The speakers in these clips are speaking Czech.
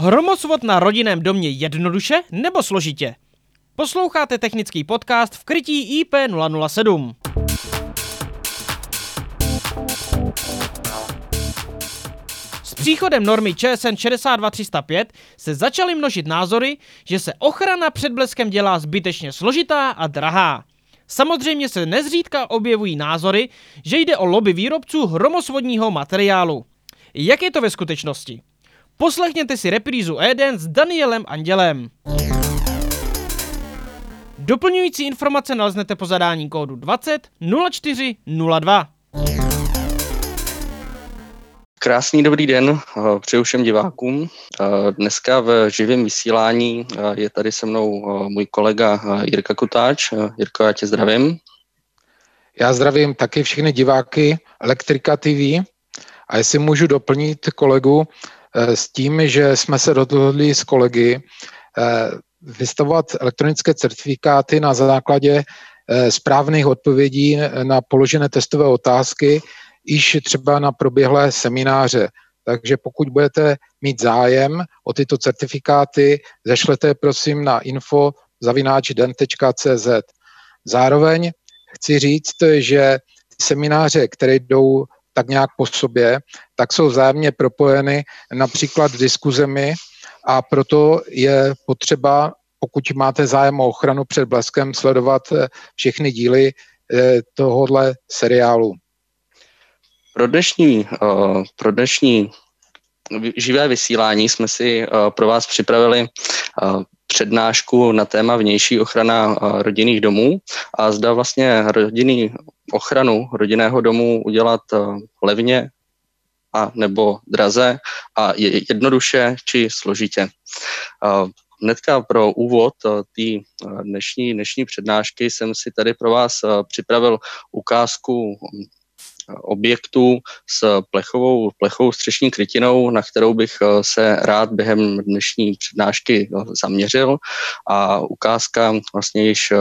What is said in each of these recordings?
Hromosvod na rodinném domě jednoduše nebo složitě? Posloucháte technický podcast v krytí IP007. S příchodem normy ČSN 62305 se začaly množit názory, že se ochrana před bleskem dělá zbytečně složitá a drahá. Samozřejmě se nezřídka objevují názory, že jde o lobby výrobců hromosvodního materiálu. Jak je to ve skutečnosti? Poslechněte si reprízu Eden s Danielem Andělem. Doplňující informace naleznete po zadání kódu 20 0402. Krásný dobrý den, eh, přeju všem divákům. Eh, dneska v živém vysílání eh, je tady se mnou můj kolega Jirka Kutáč. Jirko, já tě zdravím. Já zdravím taky všechny diváky Elektrika TV. A jestli můžu doplnit kolegu s tím, že jsme se dohodli s kolegy vystavovat elektronické certifikáty na základě správných odpovědí na položené testové otázky, již třeba na proběhlé semináře. Takže pokud budete mít zájem o tyto certifikáty, zašlete prosím na info zavináčden.cz. Zároveň chci říct, že semináře, které jdou tak nějak po sobě, tak jsou vzájemně propojeny například diskuzemi a proto je potřeba, pokud máte zájem o ochranu před bleskem, sledovat všechny díly eh, tohohle seriálu. Pro dnešní, uh, pro dnešní živé vysílání jsme si uh, pro vás připravili uh, přednášku na téma vnější ochrana rodinných domů a zda vlastně rodinný ochranu rodinného domu udělat levně a nebo draze a jednoduše či složitě. Hnedka pro úvod té dnešní, dnešní přednášky jsem si tady pro vás připravil ukázku objektů s plechovou, plechovou střešní krytinou, na kterou bych eh, se rád během dnešní přednášky eh, zaměřil a ukázka vlastně již eh,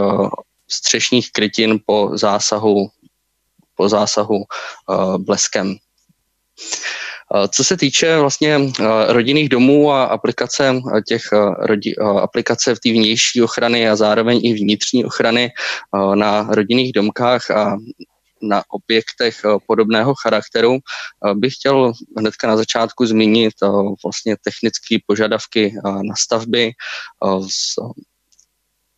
střešních krytin po zásahu, po zásahu bleskem. Co se týče vlastně rodinných domů a aplikace těch rodi, aplikace v té vnější ochrany a zároveň i vnitřní ochrany na rodinných domkách a na objektech eh, podobného charakteru, eh, bych chtěl hnedka na začátku zmínit eh, vlastně technické požadavky na stavby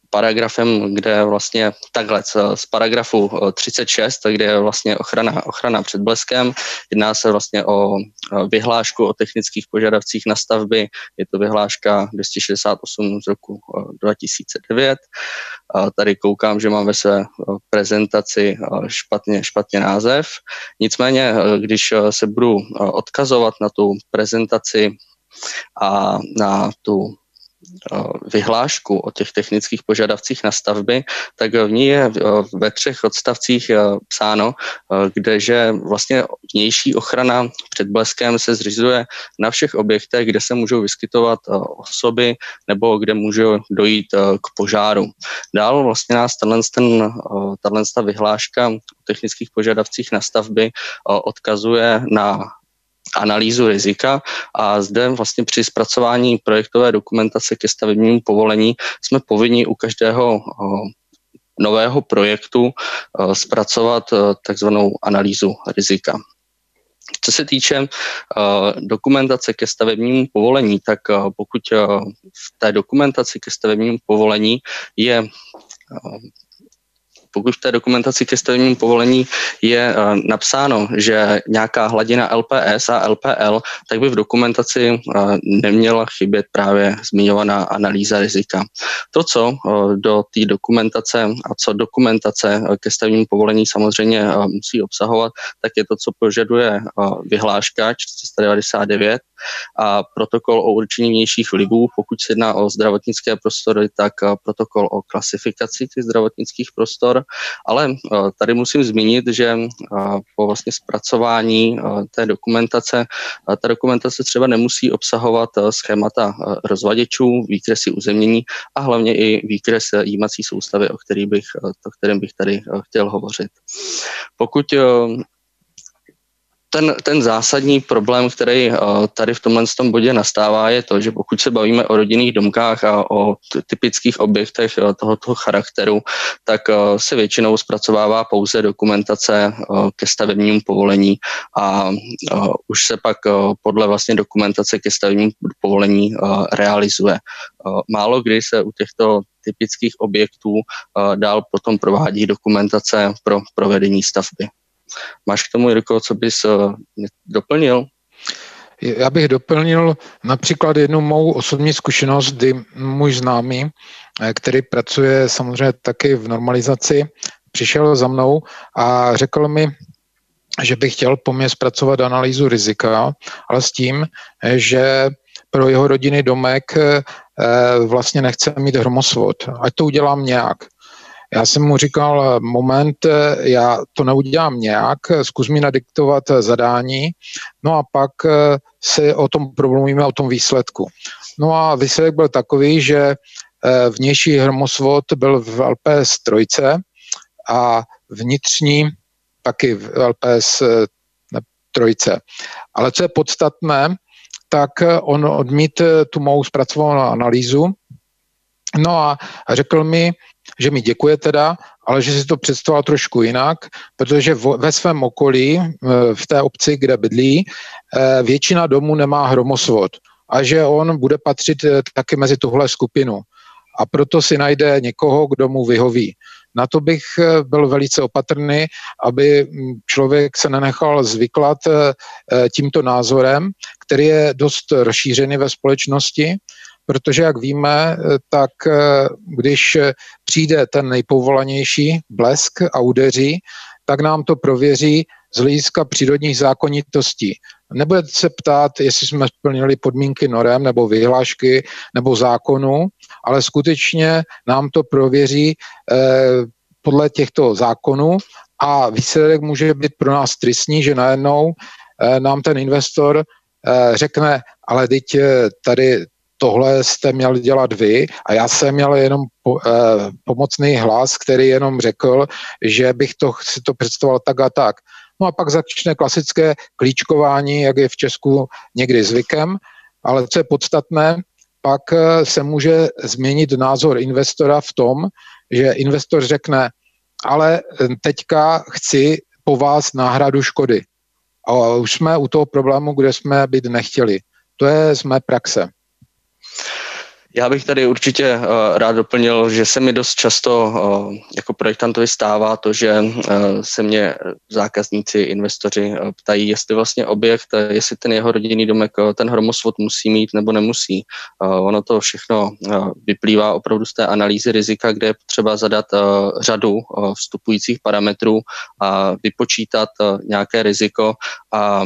paragrafem, kde vlastně takhle z paragrafu 36, kde je vlastně ochrana, ochrana před bleskem. Jedná se vlastně o vyhlášku o technických požadavcích na stavby. Je to vyhláška 268 z roku 2009. Tady koukám, že mám ve své prezentaci špatně, špatně název. Nicméně, když se budu odkazovat na tu prezentaci a na tu Eh, vyhlášku o těch technických požadavcích na stavby, tak v ní je eh, ve třech odstavcích eh, psáno, kdeže vlastně vnější ochrana před bleskem se zřizuje na všech objektech, kde se můžou vyskytovat osoby nebo kde může dojít k požáru. Dál vlastně nás tato vyhláška o technických požadavcích na stavby odkazuje na analýzu rizika a zde vlastně při zpracování projektové dokumentace ke stavebnímu povolení jsme povinni u každého nového projektu zpracovat takzvanou analýzu rizika. Co se týče dokumentace ke stavebnímu povolení, tak pokud v té dokumentaci ke stavebnímu povolení je pokud v té dokumentaci ke stavebnímu povolení je uh, napsáno, že nějaká hladina LPS a LPL, tak by v dokumentaci uh, neměla chybět právě zmiňovaná analýza rizika. To, co uh, do té dokumentace a co dokumentace ke stavebnímu povolení samozřejmě musí obsahovat, tak je to, co požaduje vyhláška 499 a protokol o určení vnějších vlivů, pokud se jedná o zdravotnické prostory, tak protokol o klasifikaci těch zdravotnických prostor ale eh, tady musím zmínit, že eh, po vlastně zpracování eh, té dokumentace, ta dokumentace třeba nemusí obsahovat schémata rozvaděčů, výkresy uzemnění a hlavně i výkres jímací soustavy, o, který bych, o kterém bych tady chtěl hovořit. Pokud ten, ten zásadní problém, který tady v tomhle tom bodě nastává, je to, že pokud se bavíme o rodinných domkách a o typických objektech tohoto charakteru, tak se většinou zpracovává pouze dokumentace ke stavebnímu povolení a už se pak podle vlastně dokumentace ke stavebnímu povolení realizuje. Málo kdy se u těchto typických objektů dál potom provádí dokumentace pro provedení stavby. Máš k tomu, Jirko, co bys uh, doplnil? Já bych doplnil například jednu mou osobní zkušenost, kdy můj známý, eh, který pracuje samozřejmě taky v normalizaci, přišel za mnou a řekl mi, že by chtěl po mně zpracovat analýzu rizika, ale s tím, eh, že pro jeho rodinný domek vlastně nechce mít hromosvod. Ať to udělám nějak. Já jsem mu říkal, moment, já to neudělám nějak, zkus mi nadiktovat zadání, no a pak eh, si o tom promluvíme, o tom výsledku. No a výsledek byl takový, že eh, vnější hromosvod byl v LPS trojce a vnitřní taky v LPS eh, trojce. Ale co je podstatné, tak on odmít tu mou zpracovanou analýzu, No a řekl mi, že mi děkuje teda, ale že si to představoval trošku jinak, protože ve svém okolí, eh, v té obci, kde bydlí, eh, většina domů nemá hromosvod a že on bude patřit eh, taky mezi tuhle skupinu. A proto si najde někoho, kdo mu vyhoví. Na to bych byl velice opatrný, aby hm, člověk se nenechal zvyklat tímto názorem, který je dost rozšířený ve společnosti protože jak víme, tak eh, když přijde ten nejpovolanější blesk a udeří, tak nám to prověří z hlediska přírodních zákonitostí. Nebudete se ptát, jestli jsme splnili podmínky norem nebo vyhlášky nebo zákonu, ale skutečně nám to prověří eh, podle těchto zákonů a výsledek může být pro nás tristní, že najednou eh, nám ten investor eh, řekne, ale teď eh, tady tohle jste měl dělat vy a já jsem měl jenom po, eh, pomocný hlas, který jenom řekl, že bych to, si to představoval tak a tak. No a pak začne klasické klíčkování, jak je v Česku někdy zvykem, ale co je podstatné, pak eh, se může změnit názor investora v tom, že investor řekne, ale eh, teďka chci po vás náhradu škody. A už jsme u toho problému, kde jsme být nechtěli. To je z mé praxe. Já bych tady určitě uh, rád doplnil, že se mi dost často uh, jako projektantovi stává to, že uh, se mě zákazníci, investoři ptají, jestli vlastně objekt, jestli ten jeho rodinný domek, ten hromosvod musí mít nebo nemusí. Ono to všechno vyplývá opravdu z té analýzy rizika, kde je potřeba zadat řadu vstupujících parametrů a vypočítat nějaké riziko a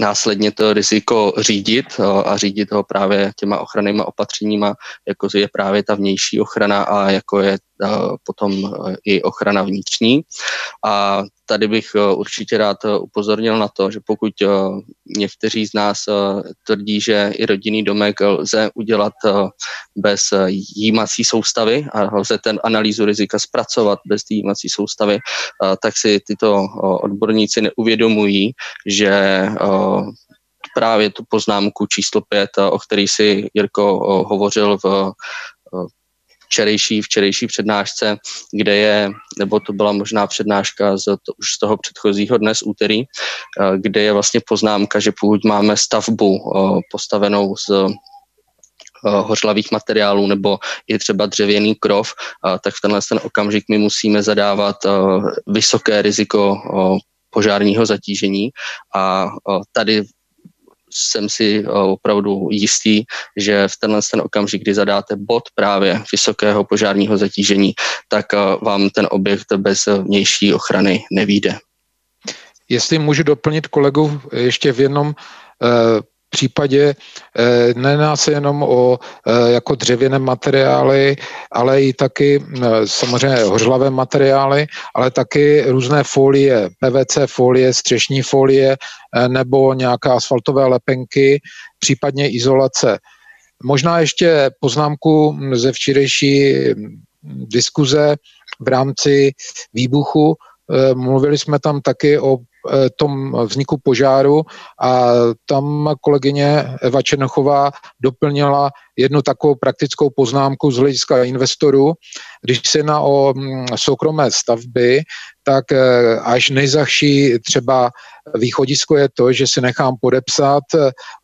následně to riziko řídit a řídit ho právě těma ochrannýma opatřeníma, jako je právě ta vnější ochrana a jako je potom i ochrana vnitřní. A tady bych určitě rád upozornil na to, že pokud někteří z nás tvrdí, že i rodinný domek lze udělat bez jímací soustavy a lze ten analýzu rizika zpracovat bez jímací soustavy, tak si tyto odborníci neuvědomují, že právě tu poznámku číslo pět, o který si Jirko hovořil v včerejší, včerejší přednášce, kde je, nebo to byla možná přednáška z, to, už z toho předchozího dnes úterý, eh, kde je vlastně poznámka, že pokud máme stavbu eh, postavenou z eh, hořlavých materiálů nebo i třeba dřevěný krov, tak v tenhle ten okamžik my musíme zadávat vysoké riziko požárního zatížení. A tady jsem si eh, opravdu jistý, že v tenhle ten okamžik, kdy zadáte bod právě vysokého požárního zatížení, tak eh, vám ten objekt bez vnější ochrany nevíde. Jestli můžu doplnit kolegu ještě v jednom eh, případě eh, nená se jenom o eh, jako dřevěné materiály, ale i taky eh, samozřejmě hořlavé materiály, ale taky různé folie, PVC folie, střešní folie nebo nějaké asfaltové lepenky, případně izolace. Možná ještě poznámku ze včerejší diskuze v rámci výbuchu. Mluvili jsme tam taky o tom vzniku požáru a tam kolegyně Eva Černochová doplnila jednu takovou praktickou poznámku z hlediska investorů. Když se jedná o mm, soukromé stavby, tak až nejzahší třeba východisko je to, že si nechám podepsat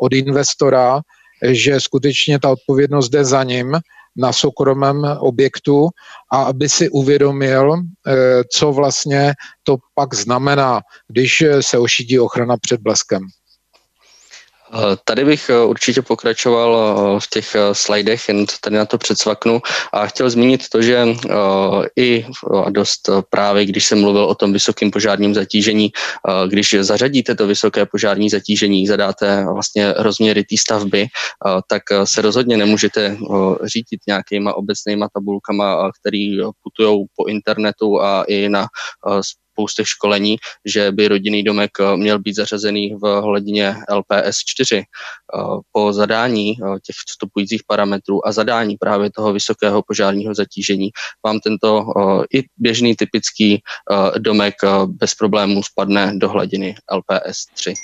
od investora, že skutečně ta odpovědnost jde za ním na soukromém objektu a aby si uvědomil, eh, co vlastně to pak znamená, když se ošidí ochrana před bleskem. Eh, tady bych eh, určitě pokračoval eh, v těch slajdech, jen tady na to předsvaknu. A chtěl zmínit to, že i dost právě, když jsem mluvil o tom vysokém požárním zatížení, když zařadíte to vysoké požární zatížení, zadáte vlastně rozměry té stavby, tak se rozhodně nemůžete řídit nějakýma obecnýma tabulkama, které putují po internetu a i na spoustě školení, že by rodinný domek eh, měl být zařazený v hladině LPS 4. Eh, po zadání eh, těch vstupujících parametrů a zadání právě toho vysokého požárního zatížení vám tento i běžný typický domek bez problémů spadne do hladiny LPS 3.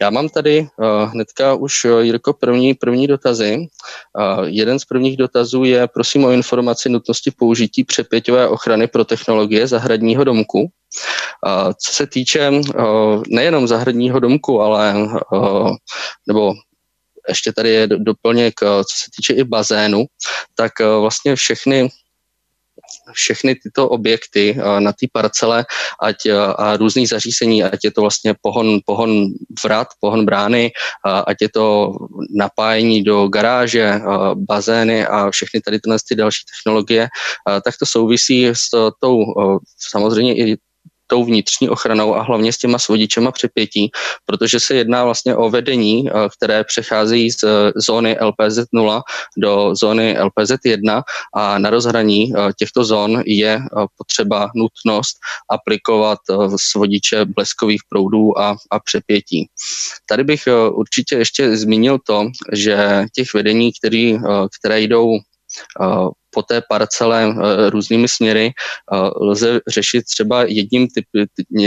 Já mám tady uh, hnedka už, uh, Jirko, první, první dotazy. Uh, jeden z prvních dotazů je, prosím o informaci nutnosti použití přepěťové ochrany pro technologie zahradního domku. Uh, co se týče uh, nejenom zahradního domku, ale uh, nebo ještě tady je doplněk, co se týče i bazénu, tak vlastně všechny všechny tyto objekty eh, na té parcele ať, eh, a různých zařízení, ať je to vlastně pohon, pohon vrat, pohon brány, eh, ať je to napájení do garáže, bazény a všechny tady tyhle ty další technologie, tak to souvisí s tou samozřejmě i tou vnitřní ochranou a hlavně s těma svodičema přepětí, protože se jedná vlastně o vedení, eh, které přechází z eh, zóny LPZ 0 do zóny LPZ 1 a na rozhraní eh, těchto zón je potřeba nutnost aplikovat svodiče bleskových proudů a, a přepětí. Tady bych určitě ještě zmínil to, že těch vedení, který, které jdou po té parcele eh, různými směry eh, lze řešit třeba jedním, typ,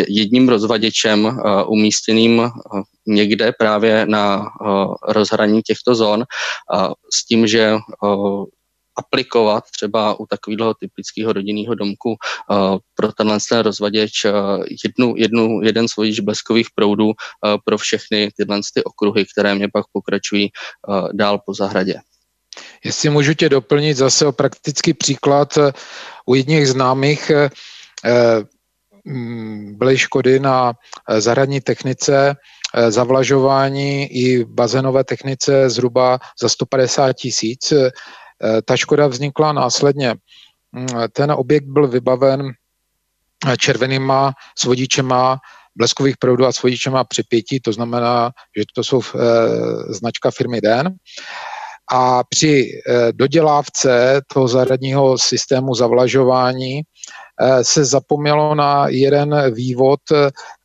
jedním rozvaděčem eh, umístěným někde právě na rozhraní těchto zón s tím, že aplikovat třeba u takového typického rodinného domku pro tenhle ten rozvaděč jednu, jednu, jeden svodič bleskových proudů pro všechny tyhle ty okruhy, které mě pak pokračují dál po zahradě. Jestli můžu tě doplnit zase o praktický příklad, eh, u jedních známých eh, mm, byly škody na eh, zahradní technice, zavlažování i bazénové technice zhruba za 150 tisíc. Ta škoda vznikla následně. Mm, ten objekt byl vybaven červenýma svodičema bleskových proudů a svodičema připětí, to znamená, že to jsou značka firmy DEN a při eh, dodělávce toho zahradního systému zavlažování eh, se zapomnělo na jeden vývod,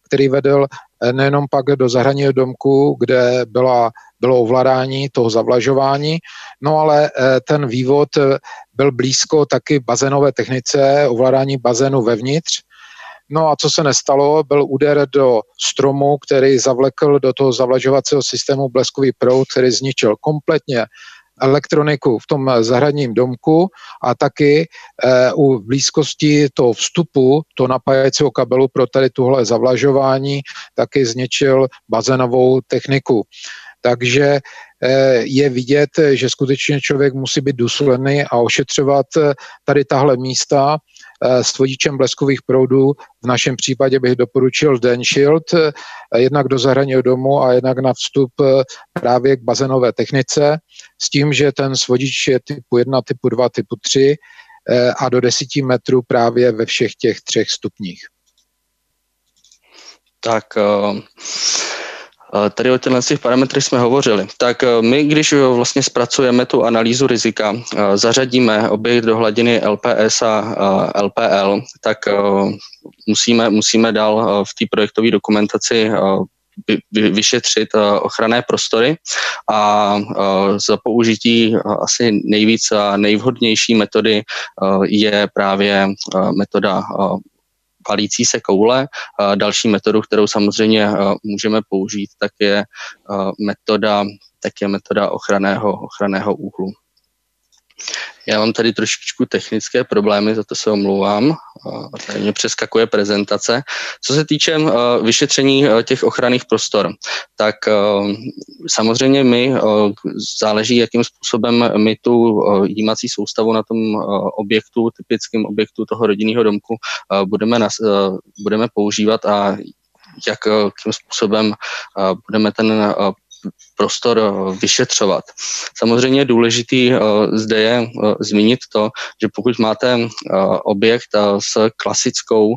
který vedl eh, nejenom pak do zahradního domku, kde byla, bylo ovládání toho zavlažování, no ale ten vývod byl blízko taky bazénové technice, ovládání bazénu vevnitř. No a co se nestalo, byl úder do stromu, který zavlekl do toho zavlažovacího systému bleskový proud, který zničil kompletně elektroniku v tom zahradním domku a taky e, u blízkosti toho vstupu, to napájecího kabelu pro tady tuhle zavlažování, taky zničil bazénovou techniku. Takže eh, je vidět, že skutečně člověk musí být důsledný a ošetřovat eh, tady tahle místa Eh, s vodičem bleskových proudů. V našem případě bych doporučil Den Shield, eh, jednak do zahradního domu a jednak na vstup eh, právě k bazénové technice, s tím, že ten svodič je typu 1, typu 2, typu 3 a do 10 metrů právě ve všech těch třech stupních. Tak uh... Tady o těchto těch parametrech jsme hovořili. Tak eh, my, když eh, vlastně zpracujeme tu analýzu rizika, eh, zařadíme objekt do hladiny LPS a LPL, tak musíme, musíme dál v té projektové dokumentaci vyšetřit ochranné prostory a za použití asi nejvíc a nejvhodnější metody je právě metoda palící se koule. Další metodu, kterou samozřejmě můžeme použít, tak je metoda, tak je metoda ochranného, ochranného úhlu. Já mám tady trošičku technické problémy, za to se omlouvám. Tady mě přeskakuje prezentace. Co se týče vyšetření těch ochranných prostor, tak samozřejmě my záleží, jakým způsobem my tu jímací soustavu na tom objektu, typickém objektu toho rodinného domku budeme, nas, budeme používat a jakým způsobem budeme ten prostor eh, vyšetřovat. Samozřejmě důležitý eh, zde je eh, zmínit to, že pokud máte objekt s klasickou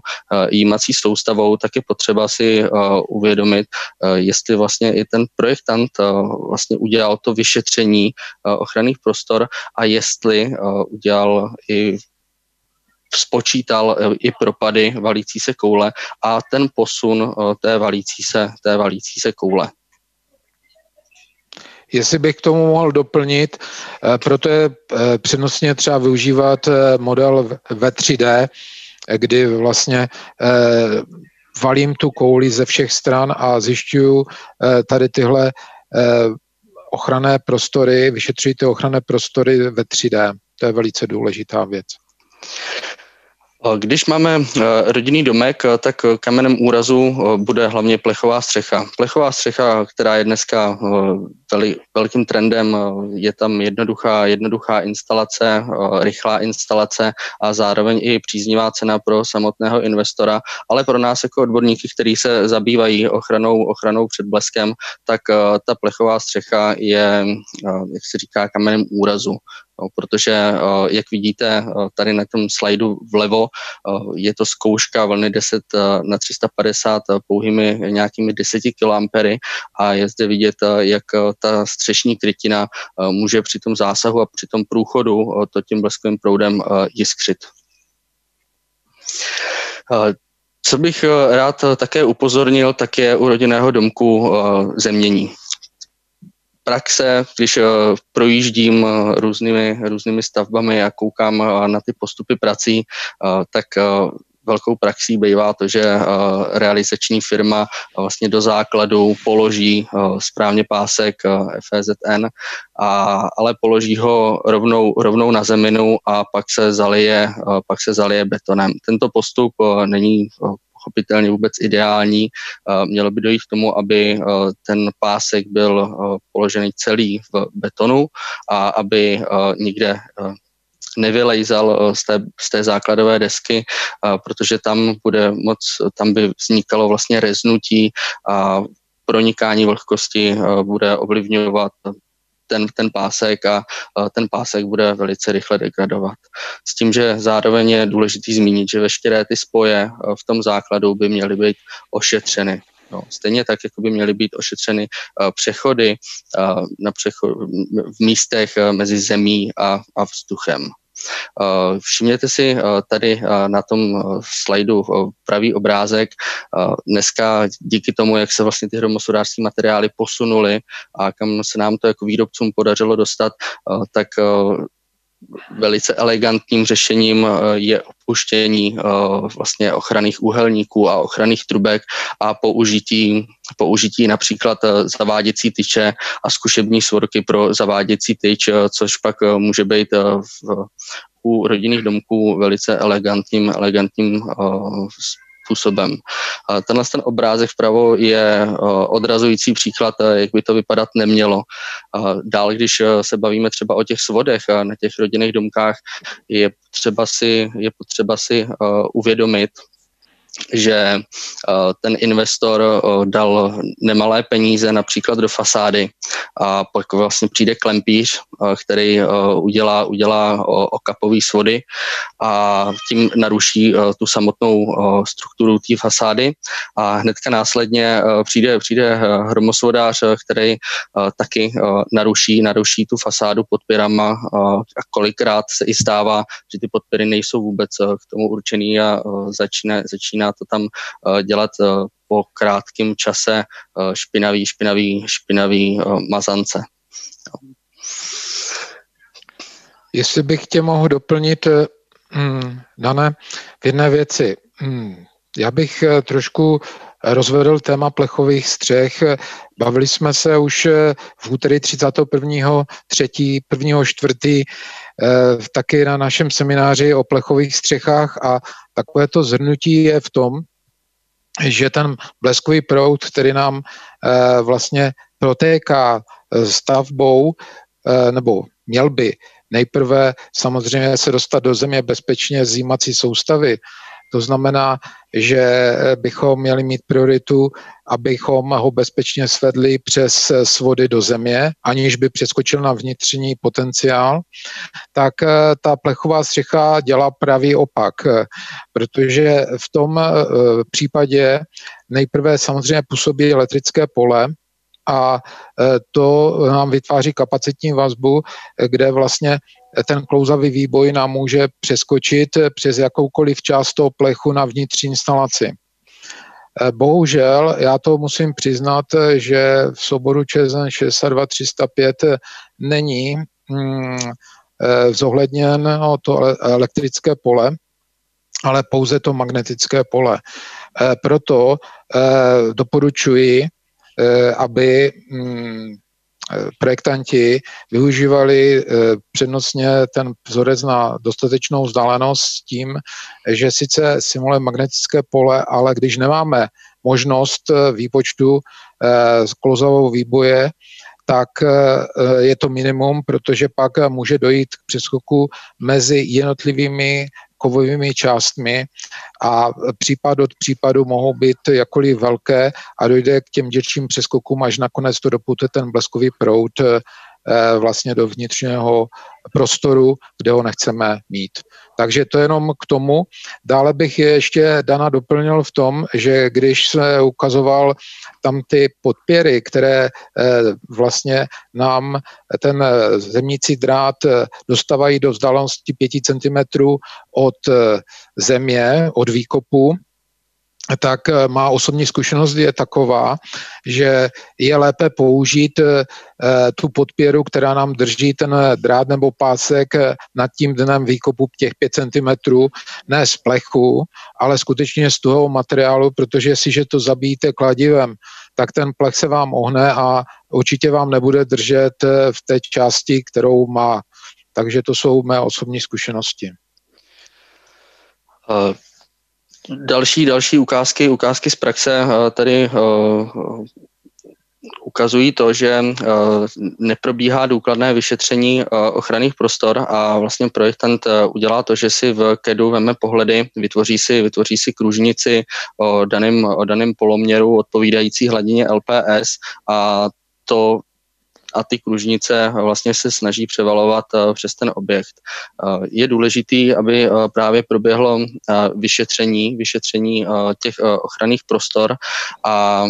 jímací soustavou, tak je potřeba si uvědomit, jestli vlastně i ten projektant vlastně udělal to vyšetření ochranných prostor a jestli udělal i spočítal i propady valící se koule a ten posun té valící se, té valící se koule. Jestli bych k tomu mohl doplnit, eh, proto je eh, přednostně třeba využívat eh, model ve 3D, kdy vlastně valím tu kouli ze všech stran a zjišťuju tady tyhle ochranné prostory, vyšetřují ty ochranné prostory ve 3D. To je velice důležitá věc. Když máme eh, rodinný domek, eh, tak kamenem úrazu eh, bude hlavně plechová střecha. Plechová střecha, která je dneska velkým trendem, je tam jednoduchá, jednoduchá instalace, rychlá instalace a zároveň i příznivá cena pro samotného investora, ale pro nás jako odborníky, kteří se zabývají ochranou, ochranou před bleskem, tak ta plechová střecha je, jak se říká, kamenem úrazu. No, protože, eh, jak vidíte eh, tady na tom slajdu vlevo, eh, je to zkouška vlny 10 na 350 pouhými nějakými 10 kA a je zde vidět, jak ta střešní krytina může při tom zásahu a při tom průchodu to tím bleskovým proudem jiskřit. Co bych rád také upozornil, tak je u rodinného domku zemění praxe, když uh, projíždím uh, různými, různými stavbami a koukám uh, na ty postupy prací, tak velkou praxí bývá to, že realizační firma vlastně do základu položí správně pásek uh, FEZN, a, ale položí ho rovnou, rovnou na zeminu a pak se zalije, pak se zalije betonem. Tento postup není pochopitelně vůbec ideální. Eh, mělo by dojít k tomu, aby eh, ten pásek byl eh, položený celý v betonu a aby nikde nevylejzal z té, z té základové desky, protože tam bude moc, tam by vznikalo vlastně reznutí a pronikání vlhkosti bude ovlivňovat ten, ten pásek a ten pásek bude velice rychle degradovat. S tím, že zároveň je důležitý zmínit, že veškeré ty spoje v tom základu by měly být ošetřeny. No, stejně tak, jako by měly být ošetřeny uh, přechody uh, na přechod, v místech uh, mezi zemí a, a vzduchem. Eh, všimněte si eh, tady eh, na tom slajdu pravý obrázek. Dneska díky tomu, jak se vlastně ty hromosodářské materiály posunuly a kam se nám to jako výrobcům podařilo dostat, tak velice elegantním řešením je opuštění vlastně ochranných úhelníků a ochranných trubek a použití, použití například zaváděcí tyče a zkušební svorky pro zaváděcí tyč, což pak může být v u rodinných domků velice elegantním, elegantním způsobem. Tenhle ten obrázek vpravo je uh, odrazující příklad, uh, jak by to vypadat nemělo. Dál, když se bavíme třeba o těch svodech na těch rodinných domkách, je potřeba si, je potřeba si uvědomit, že eh, ten investor eh, dal nemalé peníze například do fasády a pak vlastně přijde klempíř, eh, který udělá, udělá okapový svody a tím naruší tu samotnou strukturu té fasády. A hnedka následně přijde, přijde hromosvodář, který taky naruší, naruší tu fasádu podpěrama a kolikrát se i stává, že ty podpěry nejsou vůbec k tomu určený a začíná, začíná to tam eh, dělat eh, po krátkém čase eh, špinavý, špinavý, špinavý mazance. Jestli bych tě mohl doplnit, hmm, Dané, v jedné věci. Hmm, Já bych trošku rozvedl téma plechových střech. Bavili jsme se už v úterý 31. 3. 1. 4. taky na našem semináři o plechových střechách a takovéto zhrnutí je v tom, že ten bleskový proud, který nám eh, vlastně protéká eh, stavbou, eh, nebo měl by nejprve samozřejmě se dostat do země bezpečně z jímací soustavy, to znamená, že bychom měli mít prioritu, abychom ho bezpečně svedli přes svody do země, aniž by přeskočil na vnitřní potenciál, tak eh, ta plechová střecha dělá pravý opak, protože v tom eh, případě nejprve samozřejmě působí elektrické pole, a eh, to nám vytváří kapacitní vazbu, kde vlastně ten klouzavý výboj nám může přeskočit přes jakoukoliv část toho plechu na vnitřní instalaci. Bohužel, já to musím přiznat, že v soboru ČSN 62305 není mm, zohledněno to elektrické pole, ale pouze to magnetické pole. Proto doporučuji, aby mm, projektanti využívali eh, přednostně ten vzorec na dostatečnou vzdálenost s tím, že sice simuluje magnetické pole, ale když nemáme možnost eh, výpočtu eh, z klozovou výboje, tak je to minimum, protože pak může dojít k přeskoku mezi jednotlivými kovovými částmi a případ od případu mohou být jakkoliv velké a dojde k těm dětším přeskokům, až nakonec to dopute ten bleskový proud vlastně do vnitřního prostoru, kde ho nechceme mít. Takže to jenom k tomu. Dále bych ještě Dana doplnil v tom, že když se ukazoval tam ty podpěry, které eh, vlastně nám ten zemnící drát eh, dostávají do vzdálenosti 5 cm od eh, země, od výkopu, tak eh, má osobní zkušenost je taková, že je lépe použít eh, tu podpěru, která nám drží ten drát nebo pásek eh, nad tím dnem výkopu těch 5 cm, ne z plechu, ale skutečně z toho materiálu, protože jestliže to zabíjíte kladivem, tak ten plech se vám ohne a určitě vám nebude držet v té části, kterou má. Takže to jsou mé osobní zkušenosti. Další, další ukázky, ukázky z praxe eh, tady eh, ukazují to, že eh, neprobíhá důkladné vyšetření ochranných prostor a vlastně projektant udělá to, že si v KEDu veme pohledy, vytvoří si, vytvoří si kružnici o daném, o daném poloměru odpovídající hladině LPS a to a ty kružnice vlastně se snaží převalovat eh, přes ten objekt. Eh, je důležitý, aby eh, právě proběhlo vyšetření, vyšetření těch ochranných prostor a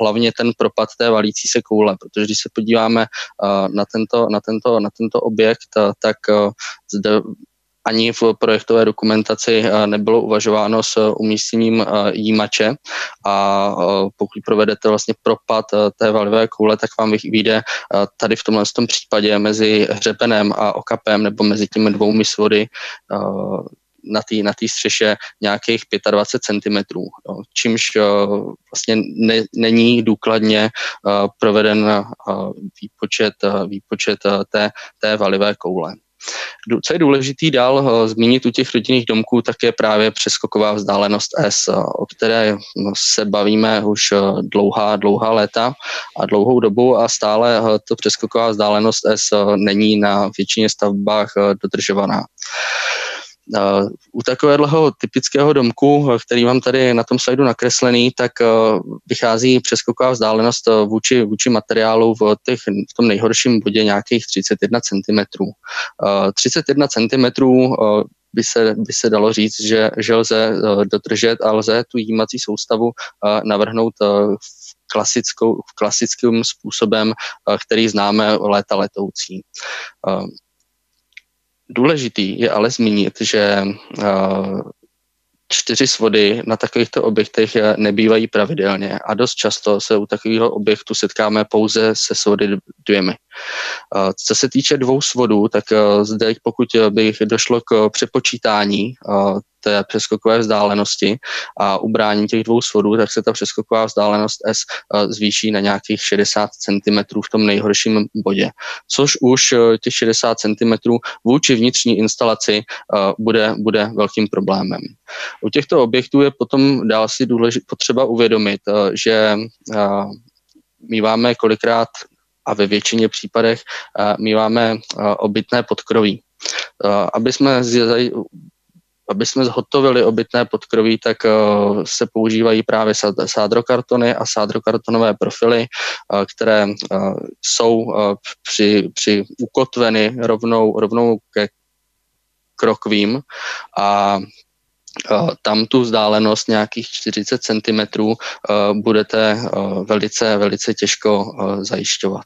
hlavně ten propad té valící se koule, protože když se podíváme na tento, na tento, na tento objekt, tak zde ani v projektové dokumentaci eh, nebylo uvažováno s eh, umístěním eh, jímače a pokud provedete vlastně propad té valivé koule, tak vám vyjde tady v tomhle tom případě mezi hřebenem a okapem nebo mezi těmi dvoumi svody na té na střeše nějakých 25 cm, jo, čímž vlastně ne, není důkladně proveden výpočet, výpočet té, té valivé koule. Co je důležitý dál eh, zmínit u těch rodinných domků, tak je právě přeskoková vzdálenost S, eh, o které no, se bavíme už eh, dlouhá, dlouhá léta a dlouhou dobu a stále to přeskoková vzdálenost S není na většině stavbách dodržovaná. U takového typického domku, který mám tady na tom slajdu nakreslený, tak vychází přeskoková vzdálenost vůči, vůči materiálu v, těch, v tom nejhorším bodě nějakých 31 cm. 31 cm by se, by se dalo říct, že, že lze dodržet a lze tu jímací soustavu navrhnout v klasickou, klasickým způsobem, který známe léta letoucí. Důležitý je ale zmínit, že uh, čtyři svody na takovýchto objektech nebývají pravidelně a dost často se u takového objektu setkáme pouze se svody dvěmi. Co se týče dvou svodů, tak zde pokud by došlo k přepočítání té přeskokové vzdálenosti a ubrání těch dvou svodů, tak se ta přeskoková vzdálenost S zvýší na nějakých 60 cm v tom nejhorším bodě. Což už těch 60 cm vůči vnitřní instalaci bude, bude velkým problémem. U těchto objektů je potom dál si důležit, potřeba uvědomit, že míváme kolikrát a ve většině případech míváme obytné podkroví. Aby jsme aby jsme zhotovili obytné podkroví, tak se používají právě sádrokartony a sádrokartonové profily, které jsou při, při ukotveny rovnou, rovnou ke krokvím a tam tu vzdálenost nějakých 40 cm budete velice, velice těžko zajišťovat.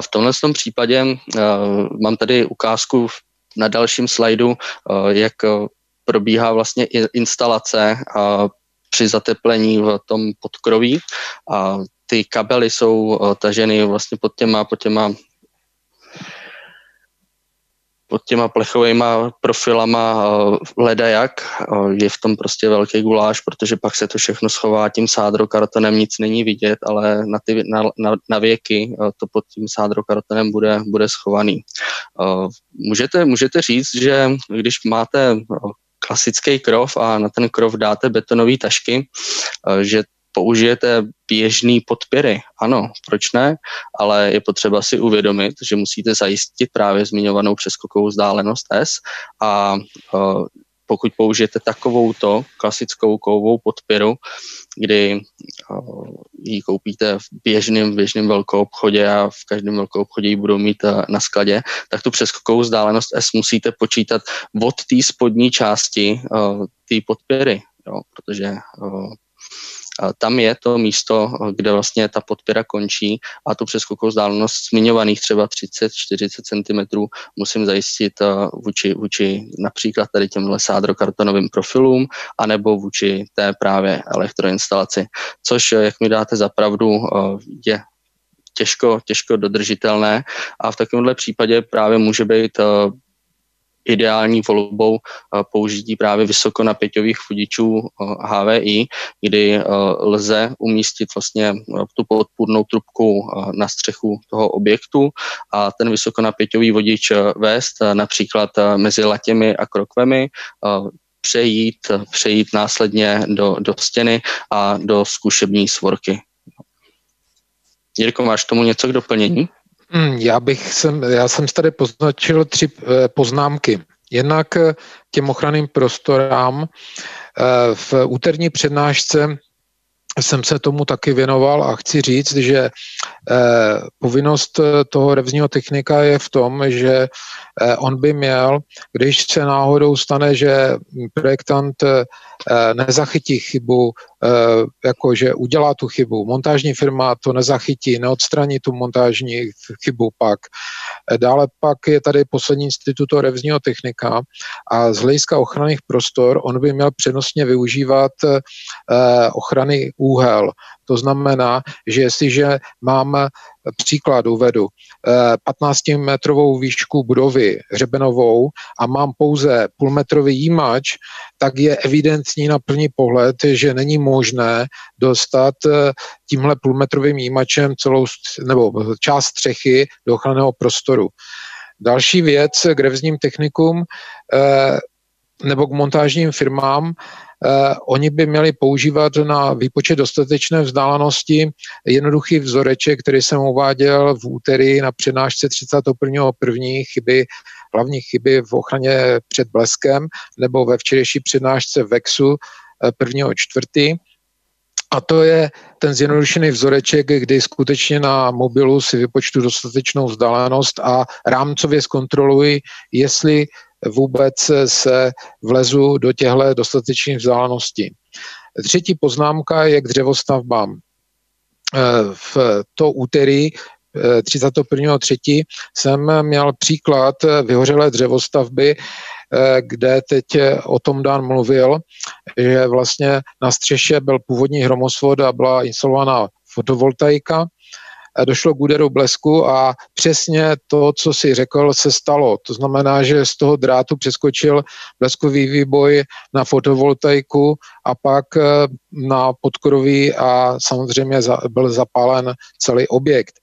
V tomhle tom případě mám tady ukázku na dalším slajdu, jak probíhá vlastně instalace při zateplení v tom podkroví. Ty kabely jsou taženy vlastně pod těma, pod těma pod těma plechovými profilama eh, leda jak. Eh, je v tom prostě velký guláš, protože pak se to všechno schová tím sádrokartonem, nic není vidět, ale na, ty, na, na, na věky eh, to pod tím sádrokartonem bude, bude schovaný. Můžete, můžete říct, že když máte klasický krov a na ten krov dáte betonové tašky, že použijete běžný podpěry. Ano, proč ne? Ale je potřeba si uvědomit, že musíte zajistit právě zmiňovanou přeskokovou vzdálenost S a uh, pokud použijete takovouto klasickou kovovou podpěru, kdy uh, ji koupíte v běžném, běžném velkou obchodě a v každém velkou obchodě ji budou mít uh, na skladě, tak tu přeskokovou vzdálenost S musíte počítat od té spodní části té podpěry, jo, protože tam je to místo, kde vlastně ta podpěra končí a tu přeskokovou vzdálenost zmiňovaných třeba 30-40 cm musím zajistit eh, vůči, vůči například tady těmhle sádrokartonovým profilům anebo vůči té právě elektroinstalaci, což, jak mi dáte za pravdu, eh, je těžko, těžko dodržitelné a v takovémhle případě právě může být eh, ideální volbou eh, použití právě vysokonapěťových fudičů HVI, eh, kdy eh, lze umístit vlastně tu podpůrnou trubku na střechu toho objektu a ten vysokonapěťový vodič vést například mezi latěmi a krokvemi, přejít, přejít následně do, do stěny a do zkušební svorky. Jirko, máš tomu něco k doplnění? Hmm, já bych sem, já jsem tady poznačil tři eh, poznámky. Jednak eh, těm ochranným prostorám eh, v úterní přednášce jsem se tomu taky věnoval a chci říct, že povinnost toho revzního technika je v tom, že on by měl, když se náhodou stane, že projektant nezachytí chybu Eh, jako že udělá tu chybu. Montážní firma to nezachytí, neodstraní tu montážní chybu pak. Dále pak je tady poslední institut revzního technika a z hlediska ochranných prostor on by měl přednostně využívat eh, ochrany úhel. To znamená, že jestliže mám příklad uvedu 15-metrovou výšku budovy hřebenovou a mám pouze půlmetrový jímač, tak je evidentní na první pohled, že není možné dostat eh, tímhle půlmetrovým jímačem celou nebo část střechy do ochranného prostoru. Další věc k revzním technikům eh, nebo k montážním firmám, eh, oni by měli používat na výpočet dostatečné vzdálenosti jednoduchý vzoreček, který jsem uváděl v úterý na přednášce 31.1. chyby, hlavní chyby v ochraně před bleskem nebo ve včerejší přednášce VEXu 1.4. A to je ten zjednodušený vzoreček, kdy skutečně na mobilu si vypočtu dostatečnou vzdálenost a rámcově zkontroluji, jestli vůbec se vlezu do těchto dostatečných vzdáleností. Třetí poznámka je k dřevostavbám. V to úterý 31.3. jsem měl příklad vyhořelé dřevostavby, Eh, kde teď o tom Dan mluvil, že vlastně na střeše byl původní hromosvod a byla instalovaná fotovoltaika došlo k úderu blesku a přesně to, co si řekl, se stalo. To znamená, že z toho drátu přeskočil bleskový výboj na fotovoltaiku a pak na podkroví a samozřejmě byl zapálen celý objekt.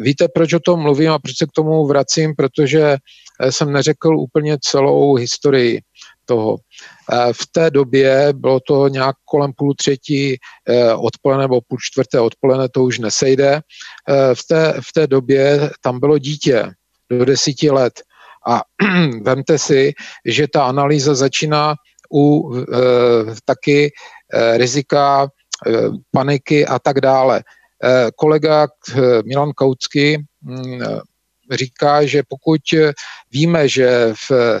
Víte, proč o tom mluvím a proč se k tomu vracím? Protože jsem neřekl úplně celou historii toho. V té době bylo to nějak kolem půl třetí eh, odpoledne nebo půl čtvrté odpoledne, to už nesejde. Eh, v té, v té době tam bylo dítě do desíti let. A vemte si, že ta analýza začíná u taky rizika, paniky a tak dále. Kolega Milan Kautsky mm, říká, že pokud víme, že v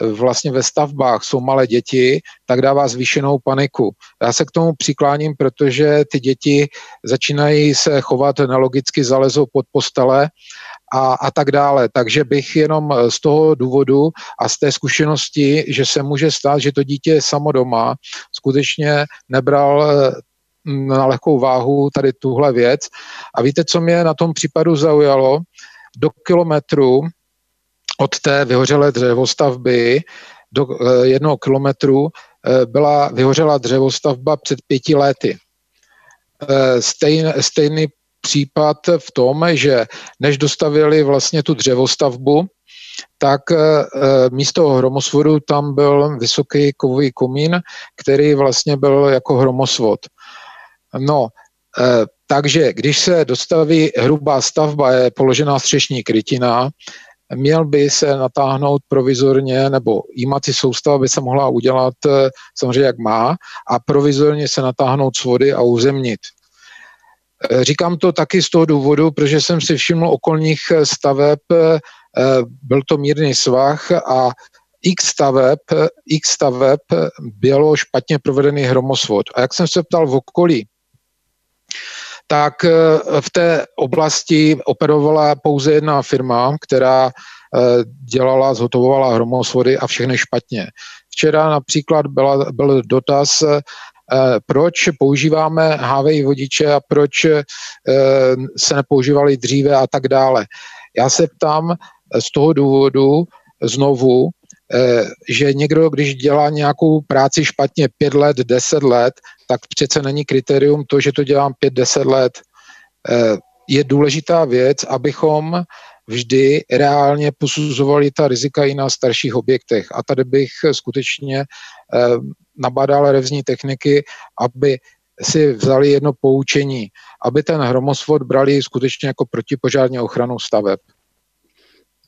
vlastně ve stavbách jsou malé děti, tak dává zvýšenou paniku. Já se k tomu přikláním, protože ty děti začínají se chovat nelogicky, zalezou pod postele a, a tak dále. Takže bych jenom z toho důvodu a z té zkušenosti, že se může stát, že to dítě je samo doma, skutečně nebral eh, na lehkou váhu tady tuhle věc. A víte, co mě na tom případu zaujalo? Do kilometru od té vyhořelé dřevostavby do eh, jednoho kilometru eh, byla vyhořela dřevostavba před pěti lety. Eh, stejn, stejný případ v tom, že než dostavili vlastně tu dřevostavbu, tak místo hromosvodu tam byl vysoký kovový komín, který vlastně byl jako hromosvod. No, takže když se dostaví hrubá stavba, je položená střešní krytina, měl by se natáhnout provizorně, nebo jímací soustava by se mohla udělat eh, samozřejmě jak má a provizorně se natáhnout svody a uzemnit. Eh, říkám to taky z toho důvodu, protože jsem si všiml okolních eh, staveb, byl to mírný svah a x staveb, x staveb bylo špatně provedený hromosvod. A jak jsem se ptal v okolí, tak eh, v té oblasti operovala pouze jedna firma, která eh, dělala, zhotovovala hromosvody a všechny špatně. Včera například byla, byl dotaz, eh, proč používáme HVI vodiče a proč se nepoužívali dříve a tak dále. Já se ptám z toho důvodu znovu, že někdo, když dělá nějakou práci špatně pět let, deset let, tak přece není kritérium to, že to dělám 5-10 let. Eh, je důležitá věc, abychom vždy reálně posuzovali ta rizika i na starších objektech. A tady bych skutečně eh, nabádal revzní techniky, aby si vzali jedno poučení, aby ten hromosvod brali skutečně jako protipožární ochranu staveb.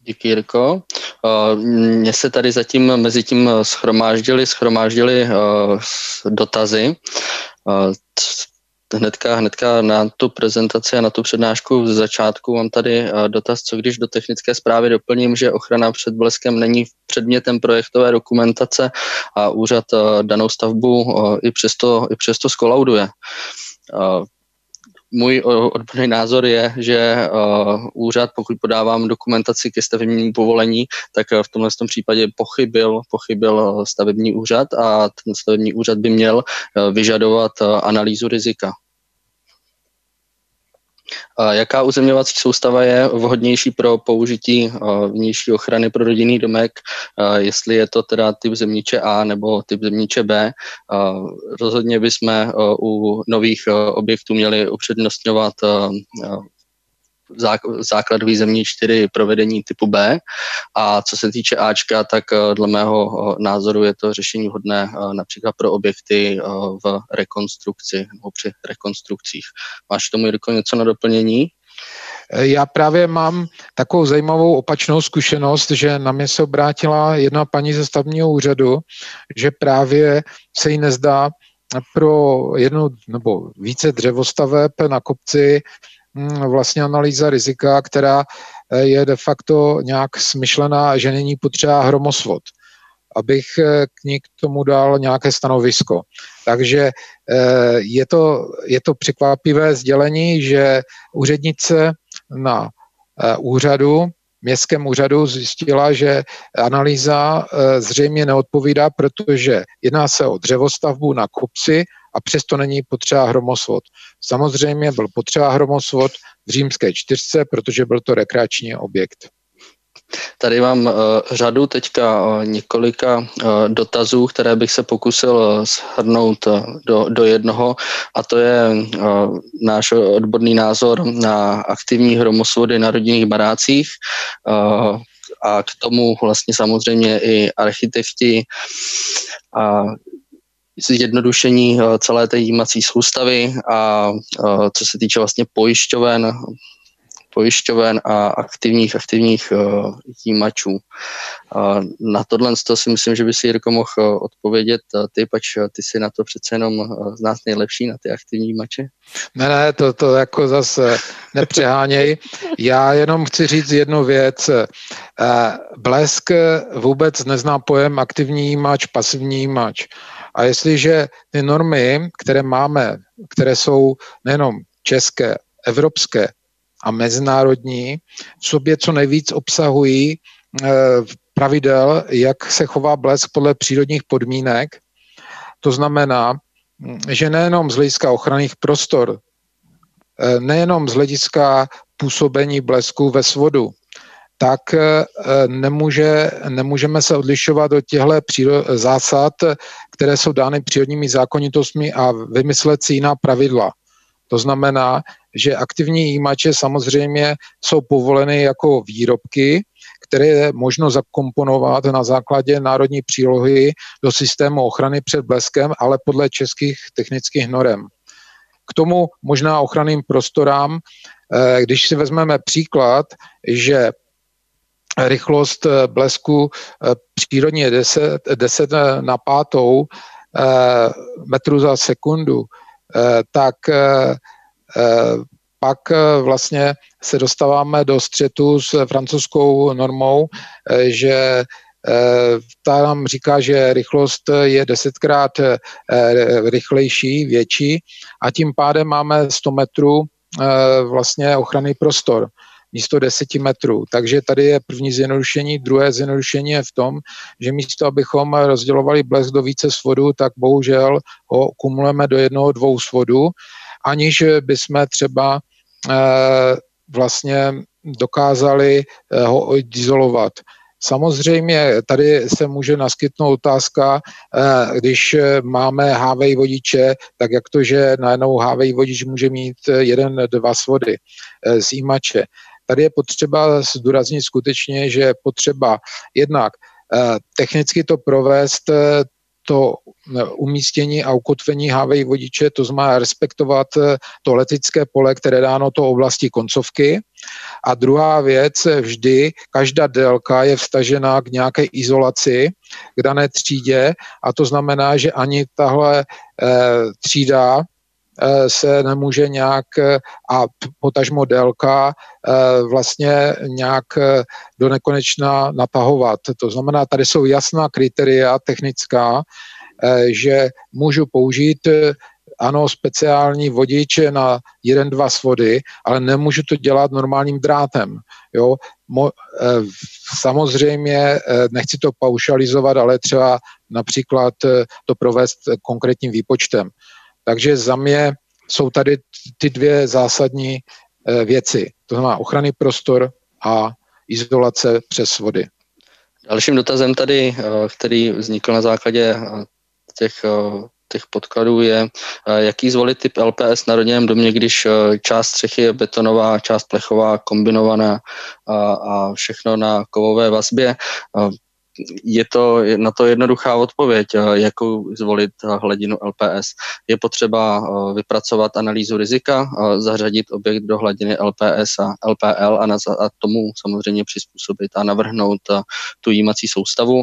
Díky, Jirko. Eh, mně se tady zatím mezi tím schromáždili, schromáždili dotazy hnedka, hnedka na tu prezentaci a na tu přednášku z začátku mám tady dotaz, co když do technické zprávy doplním, že ochrana před bleskem není předmětem projektové dokumentace a úřad danou stavbu i přesto, i přesto skolauduje můj odborný názor je, že uh, úřad, pokud podávám dokumentaci ke stavebnímu povolení, tak v tomhle tom případě pochybil, pochybil stavební úřad a ten stavební úřad by měl vyžadovat analýzu rizika. Jaká uzemňovací soustava je vhodnější pro použití vnější ochrany pro rodinný domek, jestli je to teda typ zemniče A nebo typ zemniče B. Rozhodně bychom u nových objektů měli upřednostňovat základový zemní 4 provedení typu B. A co se týče Ačka, tak eh, dle mého eh, názoru je to řešení hodné eh, například pro objekty v rekonstrukci nebo při rekonstrukcích. Máš tomu, Jirko, něco na doplnění? Já právě mám takovou zajímavou opačnou zkušenost, že na mě se obrátila jedna paní ze stavního úřadu, že právě se jí nezdá pro jednu nebo více dřevostaveb na kopci vlastně analýza rizika, která eh, je de facto nějak smyšlená, že není potřeba hromosvod abych eh, k ní k tomu dal nějaké stanovisko. Takže eh, je to, je to překvapivé sdělení, že úřednice na úřadu, městském úřadu zjistila, že analýza zřejmě neodpovídá, protože jedná se o dřevostavbu na kopci a přesto není potřeba hromosvod. Samozřejmě byl potřeba hromosvod, v římské čtyřce, protože byl to rekreační objekt. Tady mám uh, řadu teďka uh, několika uh, dotazů, které bych se pokusil shrnout do, do jednoho a to je náš odborný názor na aktivní hromosvody na rodinných barácích a k tomu vlastně samozřejmě i architekti a zjednodušení celé té jímací soustavy a co se týče vlastně pojišťoven, pojišťoven a aktivních, aktivních uh, jímačů. Na tohle to si myslím, že by si Jirko mohl odpovědět ty, pač ty si na to přece jenom z nás nejlepší, na ty aktivní jímače. Ne, ne, to, to jako zase nepřeháněj. Já jenom chci říct jednu věc. Blesk vůbec nezná pojem aktivní jímač, pasivní jímač. A jestliže ty normy, které máme, které jsou nejenom české, evropské, a mezinárodní v sobě co nejvíc obsahují eh, pravidel, jak se chová blesk podle přírodních podmínek. To znamená, že nejenom z hlediska ochranných prostor, eh, nejenom z hlediska působení blesku ve svodu, tak eh, nemůže, nemůžeme se odlišovat od těchto zásad, které jsou dány přírodními zákonitostmi a vymyslet si jiná pravidla. To znamená, že aktivní jímače samozřejmě jsou povoleny jako výrobky, které je možno zakomponovat na základě národní přílohy do systému ochrany před bleskem, ale podle českých technických norem. K tomu možná ochranným prostorám, eh, když si vezmeme příklad, že rychlost eh, blesku eh, přírodně je 10, 10 na pátou metru za sekundu, tak Eh, pak eh, vlastně se dostáváme do střetu s francouzskou normou, eh, že ta nám říká, že rychlost je desetkrát rychlejší, větší a tím pádem máme 100 metrů vlastně ochranný prostor místo 10 metrů. Takže tady je první zjednodušení. Druhé zjednodušení je v tom, že místo, abychom rozdělovali blesk do více svodů, tak bohužel ho kumulujeme do jednoho, dvou svodů aniž bychom třeba eh, vlastně dokázali eh, ho izolovat. Samozřejmě tady se může naskytnout otázka, eh, když máme HVI vodiče, tak jak to, že najednou HVI vodič může mít jeden, dva svody z jímače. Tady je potřeba zdůraznit skutečně, že je potřeba jednak technicky to provést to eh, umístění a ukotvení HVI vodiče, to znamená respektovat eh, to letické pole, které dáno to oblasti koncovky. A druhá věc, vždy každá délka je vstažená k nějaké izolaci, k dané třídě a to znamená, že ani tahle eh, třída se nemůže nějak a potažmo délka vlastně nějak do nekonečna natahovat. To znamená, tady jsou jasná kritéria technická, že můžu použít ano, speciální vodič na jeden, dva svody, ale nemůžu to dělat normálním drátem. Jo? Mo, samozřejmě nechci to paušalizovat, ale třeba například to provést konkrétním výpočtem. Takže za mě jsou tady ty dvě zásadní eh, věci. To znamená ochranný prostor a izolace přes vody. Dalším dotazem tady, eh, který vznikl na základě eh, těch, těch podkladů je, jaký zvolit typ LPS na rodinném domě, když část střechy je betonová, část plechová, kombinovaná a, a všechno na kovové vazbě je to na to jednoduchá odpověď, eh, jakou zvolit eh, hladinu LPS. Je potřeba eh, vypracovat analýzu rizika, zařadit objekt do hladiny LPS a LPL a, na, a tomu samozřejmě přizpůsobit a navrhnout tu jímací soustavu.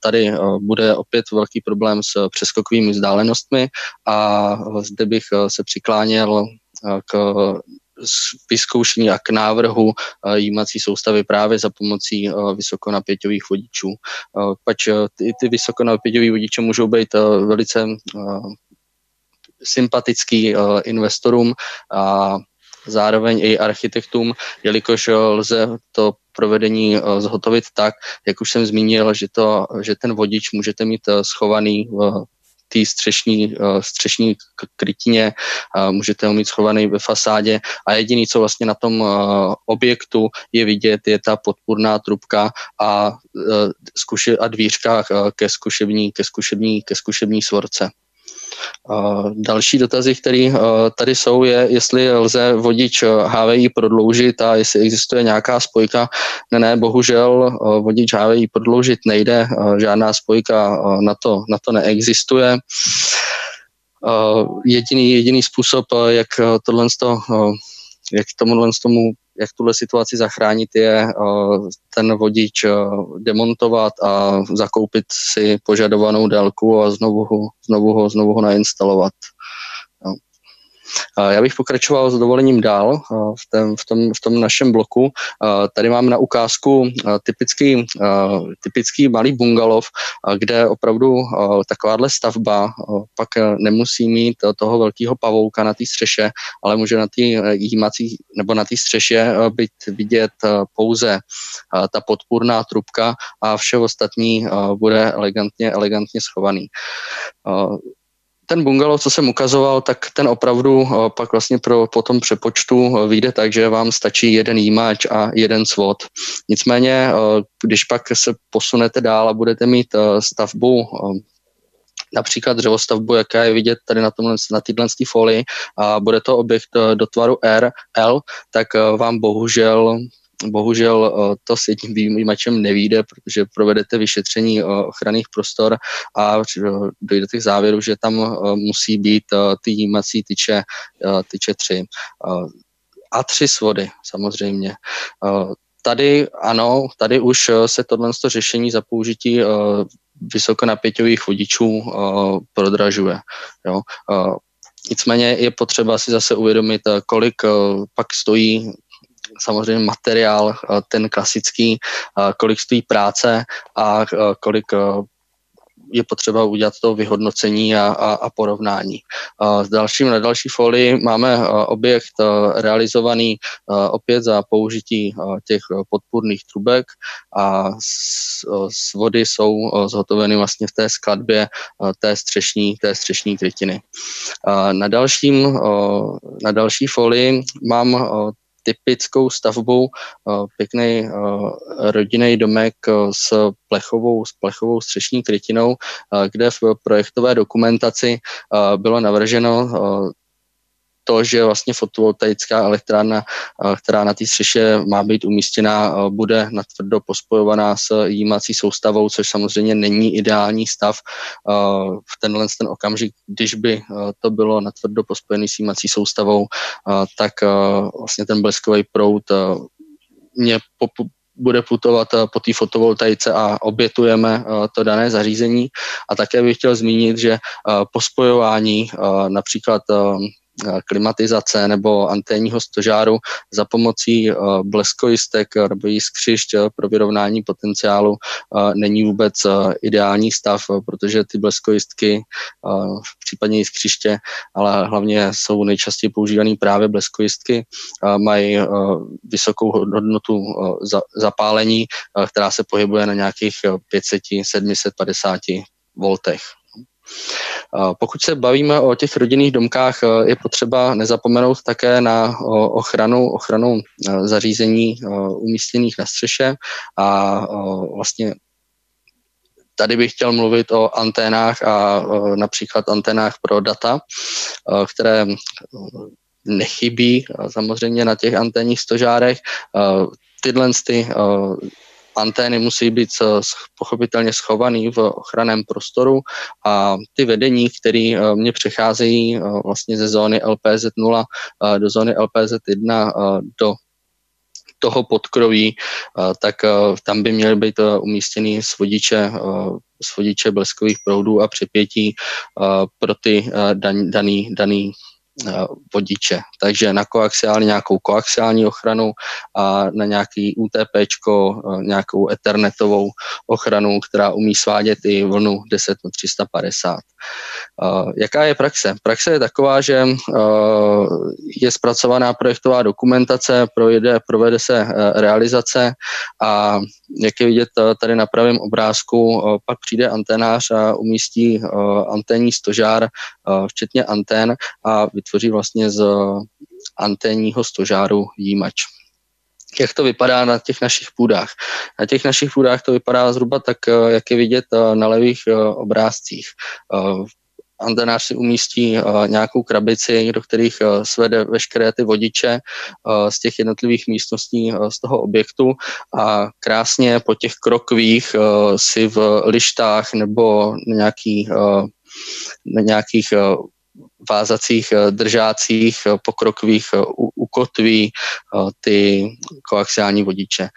Tady bude opět velký problém s přeskokovými vzdálenostmi a zde bych se přikláněl k vyzkoušení a k návrhu eh, jímací soustavy právě za pomocí eh, vysokonapěťových vodičů. Eh, pač ty, ty vysokonapěťové vodiče můžou být velice sympatický investorům a zároveň i architektům, jelikož lze to provedení zhotovit tak, jak už jsem zmínil, že, to, že ten vodič můžete mít schovaný v té střešní, střešní krytině, můžete ho mít schovaný ve fasádě a jediný, co vlastně na tom objektu je vidět, je ta podpůrná trubka a, zkuši, a dvířka ke zkušební, ke zkušební, ke zkušební svorce. Další dotazy, které tady jsou, je, jestli lze vodič HVI prodloužit a jestli existuje nějaká spojka. Ne, ne, bohužel vodič HVI prodloužit nejde, žádná spojka na to, na to neexistuje. Jediný, jediný způsob, jak tohle, jak tomu, tomu jak tuhle situaci zachránit, je ten vodič demontovat a zakoupit si požadovanou délku a znovu ho, znovu ho, znovu ho nainstalovat. Já bych pokračoval s dovolením dál v, tém, v, tom, v tom našem bloku. Tady mám na ukázku typický, typický malý bungalov, kde opravdu takováhle stavba pak nemusí mít toho velkého pavouka na té střeše, ale může na té jímací nebo na té střeše být vidět pouze ta podpůrná trubka a vše ostatní bude elegantně, elegantně schovaný ten bungalow, co jsem ukazoval, tak ten opravdu eh, pak vlastně pro, po tom přepočtu eh, vyjde tak, že vám stačí jeden jímač a jeden svod. Nicméně, eh, když pak se posunete dál a budete mít stavbu například dřevostavbu, jaká je vidět tady na, tomhle, na této folii a bude to objekt do tvaru R, L, tak vám bohužel Bohužel eh, to s jedním výjimačem nevíde, protože provedete vyšetření eh, ochranných prostor a dojdete k závěru, že tam eh, musí být ty jímací tyče, tyče tři. A tři svody samozřejmě. Tady ano, tady už se tohle řešení za použití vysokonapěťových vodičů prodražuje. Jo. Nicméně je potřeba si zase uvědomit, kolik pak stojí samozřejmě materiál, eh, ten klasický, eh, kolik stojí práce a eh, kolik je potřeba udělat to vyhodnocení a, a, a porovnání. S dalším, na další folii máme objekt realizovaný opět za použití těch podpůrných trubek a svody jsou zhotoveny vlastně v té skladbě té střešní, té střešní krytiny. Na, dalším, na další folii mám typickou stavbou, eh, pěkný eh, rodinný domek eh, s plechovou, s plechovou střešní krytinou, kde v projektové dokumentaci bylo navrženo to, že vlastně fotovoltaická elektrárna, eh, která na té střeše má být umístěná, eh, bude natvrdo pospojovaná s jímací soustavou, což samozřejmě není ideální stav eh, v tenhle ten okamžik, když by to bylo natvrdo pospojený s jímací soustavou, tak vlastně ten bleskový proud mě bude putovat po té fotovoltaice a obětujeme to dané zařízení. A také bych chtěl zmínit, že po spojování například klimatizace nebo anténního stožáru za pomocí bleskojistek nebo jiskřišť pro vyrovnání potenciálu není vůbec ideální stav, protože ty bleskojistky, případně jiskřiště, ale hlavně jsou nejčastěji používané právě bleskojistky, mají vysokou hodnotu zapálení, která se pohybuje na nějakých 500, 750 voltech. Pokud se bavíme o těch rodinných domkách, eh, je potřeba nezapomenout také na ochranu, ochranu eh, zařízení eh, umístěných na střeše a vlastně Tady bych chtěl mluvit o anténách a například anténách pro data, které nechybí samozřejmě na těch anténních stožárech. Tyhle ty antény musí být pochopitelně schovaný v ochranném prostoru a ty vedení, které eh, mě přecházejí eh, vlastně ze zóny LPZ0 eh, do zóny LPZ1 do toho podkroví, tak tam by měly být umístěny svodiče, svodiče bleskových proudů a přepětí pro ty daný, daný vodiče. Takže na koaxiální nějakou koaxiální ochranu a na nějaký UTP, nějakou ethernetovou ochranu, která umí svádět i vlnu 10 na 350. Jaká je praxe? Praxe je taková, že je zpracovaná projektová dokumentace, projede, provede se realizace a jak je vidět tady na pravém obrázku, pak přijde antenář a umístí anténní stožár, včetně antén a vytvoří vlastně z anténního stožáru jímač. Jak to vypadá na těch našich půdách? Na těch našich půdách to vypadá zhruba tak, jak je vidět na levých obrázcích antenář si umístí nějakou krabici, do kterých svede veškeré ty vodiče z těch jednotlivých místností z toho objektu a krásně po těch krokvích si v lištách nebo nějaký, na nějakých uh, vázacích držácích pokrokových ukotví ty koaxiální vodiče.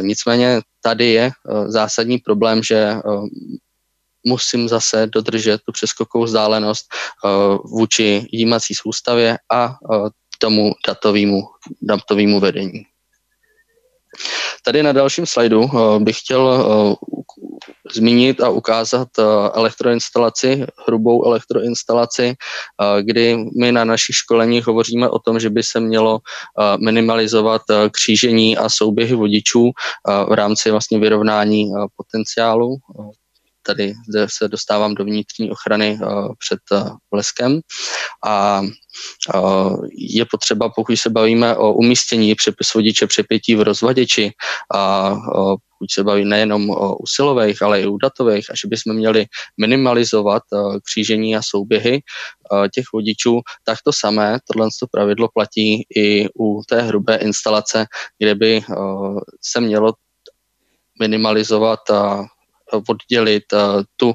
Nicméně tady je zásadní problém, že musím zase dodržet tu přeskokovou vzdálenost vůči jímací soustavě a tomu datovému, datovému vedení. Tady na dalším slajdu uh, bych chtěl uh, zmínit a ukázat uh, elektroinstalaci, hrubou elektroinstalaci, kdy my na našich školeních hovoříme o tom, že by se mělo minimalizovat křížení a souběhy vodičů v rámci vlastně vyrovnání potenciálu tady zde se dostávám do vnitřní ochrany uh, před uh, bleskem. A uh, je potřeba, pokud se bavíme o umístění přepis vodiče přepětí v rozvaděči a pokud se baví nejenom o usilových, ale i u datových, a že bychom měli minimalizovat křížení a souběhy těch vodičů, tak to samé, tohle pravidlo platí i u té hrubé instalace, kde by se mělo minimalizovat oddělit uh, tu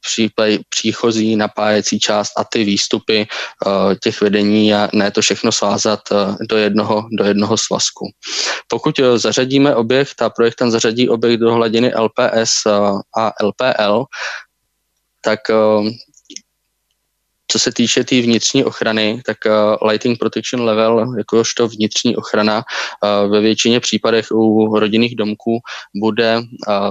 přípej, příchozí napájecí část a ty výstupy uh, těch vedení a ne to všechno svázat do, jednoho, do jednoho svazku. Pokud zařadíme objekt a projektant zařadí objekt do hladiny LPS a LPL, tak co se týče té tý vnitřní ochrany, tak uh, Lighting Protection Level, jakožto vnitřní ochrana, uh, ve většině případech u rodinných domků bude uh,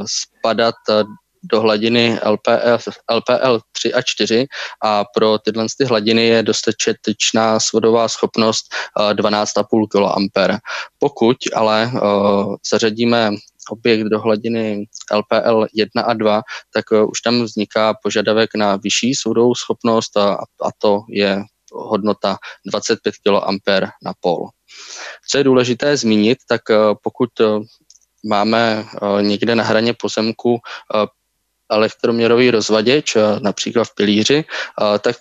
spadat uh, do hladiny LPL, LPL 3 a 4 a pro tyhle ty hladiny je dostatečná svodová schopnost 12,5 kA. Pokud ale uh, zařadíme objekt do hladiny LPL 1 a 2, tak už tam vzniká požadavek na vyšší soudovou schopnost a, a to je hodnota 25 kA na pol. Co je důležité zmínit, tak pokud máme někde na hraně pozemku elektroměrový rozvaděč, například v pilíři, tak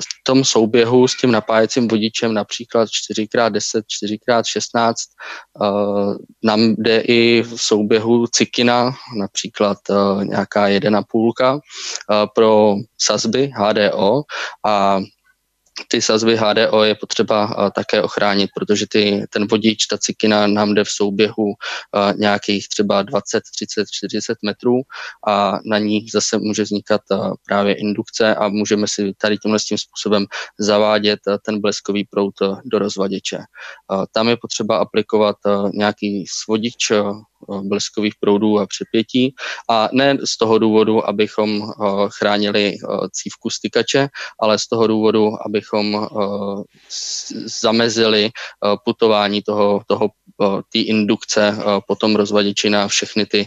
v tom souběhu s tím napájecím vodičem například 4x10, 4x16 uh, nám jde i v souběhu cikina, například nějaká 1,5 uh, pro sazby HDO a ty sazby HDO je potřeba také ochránit, protože ty, ten vodič, ta cikina nám jde v souběhu nějakých třeba 20, 30, 40 metrů a na ní zase může vznikat právě indukce a můžeme si tady tímhle tím způsobem zavádět ten bleskový prout do rozvaděče. Tam je potřeba aplikovat nějaký svodič bleskových proudů a přepětí a ne z toho důvodu, abychom chránili cívku stykače, ale z toho důvodu, abychom zamezili putování toho, toho té indukce potom rozvaděči na všechny ty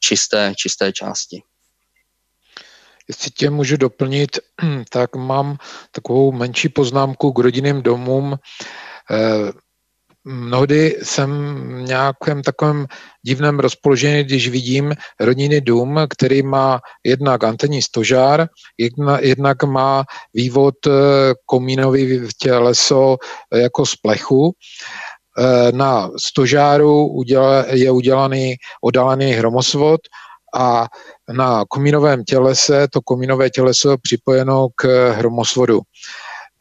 čisté, čisté části. Jestli tě můžu doplnit, tak mám takovou menší poznámku k rodinným domům. Mnohdy jsem v nějakém takovém divném rozpoložení, když vidím rodinný dům, který má jednak antenní stožár, jedna, jednak má vývod eh, komínový v těleso eh, jako z plechu. Eh, na stožáru je udělaný odalený hromosvod a na komínovém tělese to komínové těleso připojeno k hromosvodu.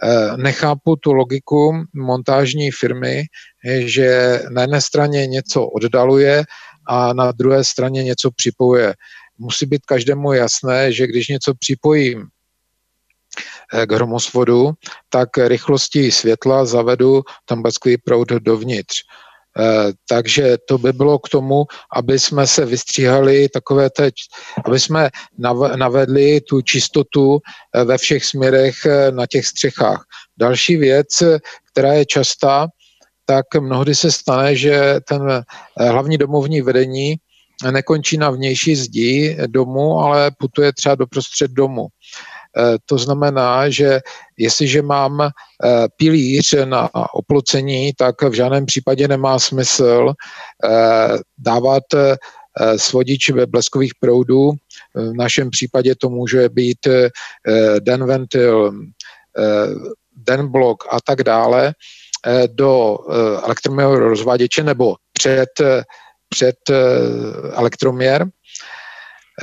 Eh, nechápu tu logiku montážní firmy, že na jedné straně něco oddaluje a na druhé straně něco připojuje. Musí být každému jasné, že když něco připojím k hromosvodu, tak rychlosti světla zavedu ten bleskový proud dovnitř. Takže to by bylo k tomu, aby jsme se vystříhali takové teď, aby jsme navedli tu čistotu ve všech směrech na těch střechách. Další věc, která je častá, tak mnohdy se stane, že ten hlavní domovní vedení nekončí na vnější zdi domu, ale putuje třeba do prostřed domu. E, to znamená, že jestliže mám e, pilíř na oplocení, tak v žádném případě nemá smysl e, dávat svodič ve bleskových proudů. V našem případě to může být den ventil, den blok a tak dále do elektromového rozváděče nebo před před eh, elektroměr.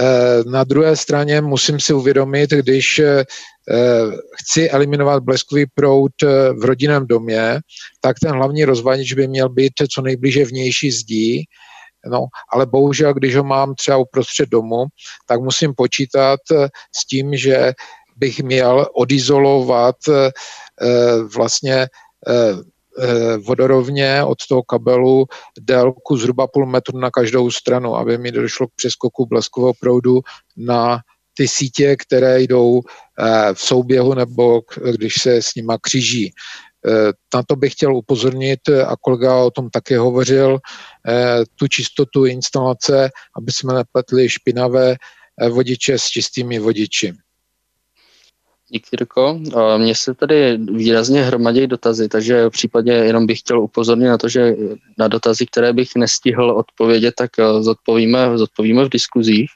Eh, na druhé straně musím si uvědomit, když eh, chci eliminovat bleskový proud v rodinném domě, tak ten hlavní rozvaděč by měl být co nejblíže vnější zdí, No, ale bohužel, když ho mám třeba uprostřed domu, tak musím počítat s tím, že bych měl odizolovat vlastně Eh, vodorovně od toho kabelu délku zhruba půl metru na každou stranu, aby mi došlo k přeskoku bleskového proudu na ty sítě, které jdou eh, v souběhu nebo když se s nima kříží. Eh, na to bych chtěl upozornit a kolega o tom také hovořil, tu čistotu instalace, aby jsme nepletli špinavé vodiče s čistými vodiči. Díky, Jirko. Mně se tady výrazně hromadí dotazy, takže v případě jenom bych chtěl upozornit na to, že na dotazy, které bych nestihl odpovědět, tak eh, zodpovíme, zodpovíme v diskuzích.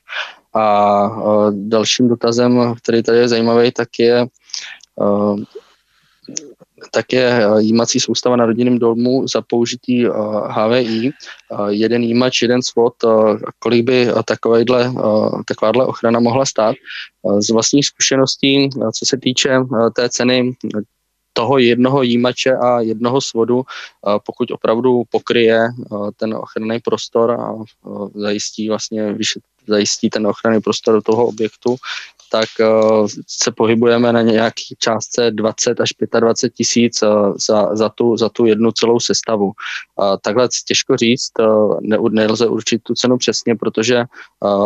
A eh, dalším dotazem, který tady je zajímavý, tak je eh, také eh, jímací soustava na rodinném domu za použití HVI, eh, jeden jímač, jeden svod, eh, kolik by takováhle ochrana mohla stát. Z vlastních zkušeností, co se týče té ceny toho jednoho jímače a jednoho svodu, pokud opravdu pokryje ten ochranný prostor a zajistí vlastně zajistí ten ochranný prostor toho objektu, tak uh, se pohybujeme na nějaký částce 20 až 25 tisíc uh, za, za, tu, za tu jednu celou sestavu. Takhle těžko říct, uh, ne, nelze určit tu cenu přesně, protože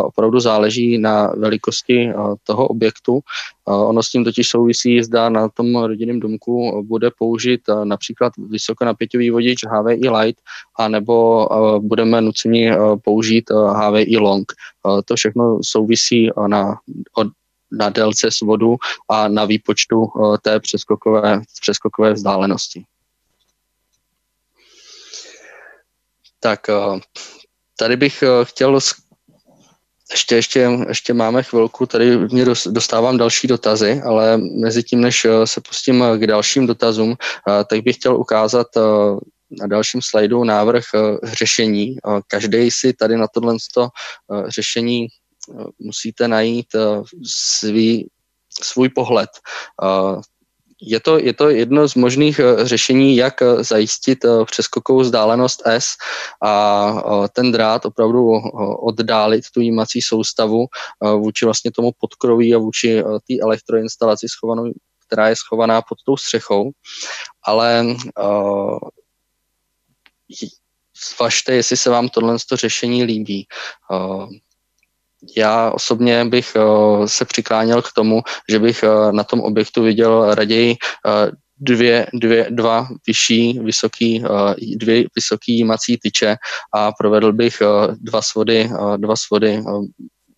opravdu záleží na velikosti toho objektu. Ono s tím totiž souvisí, zda na tom rodinném domku bude použít uh, například vysokonapěťový vodič HVI Light, anebo uh, budeme nuceni uh, použít HVI Long. To všechno souvisí na na délce svodu a na výpočtu eh, té přeskokové, přeskokové vzdálenosti. Tak eh, tady bych eh, chtěl ještě, ještě, ještě máme chvilku, tady mě dostávám další dotazy, ale mezi tím, než se pustím k dalším dotazům, tak bych chtěl ukázat na dalším slajdu návrh řešení. Každý si tady na tohle řešení musíte najít eh, svý, svůj pohled. Eh, je to, je to jedno z možných eh, řešení, jak zajistit přeskokovou vzdálenost S a ten drát opravdu oddálit tu jímací soustavu vůči vlastně tomu podkroví a vůči té elektroinstalaci schovanou, která je schovaná pod tou střechou. Ale zvažte, jestli se vám tohle řešení líbí já osobně bych uh, se přikláněl k tomu, že bych uh, na tom objektu viděl raději uh, dvě, dvě, dva vyšší, vysoký, dvě vysoký jímací tyče a provedl bych dva svody, dva svody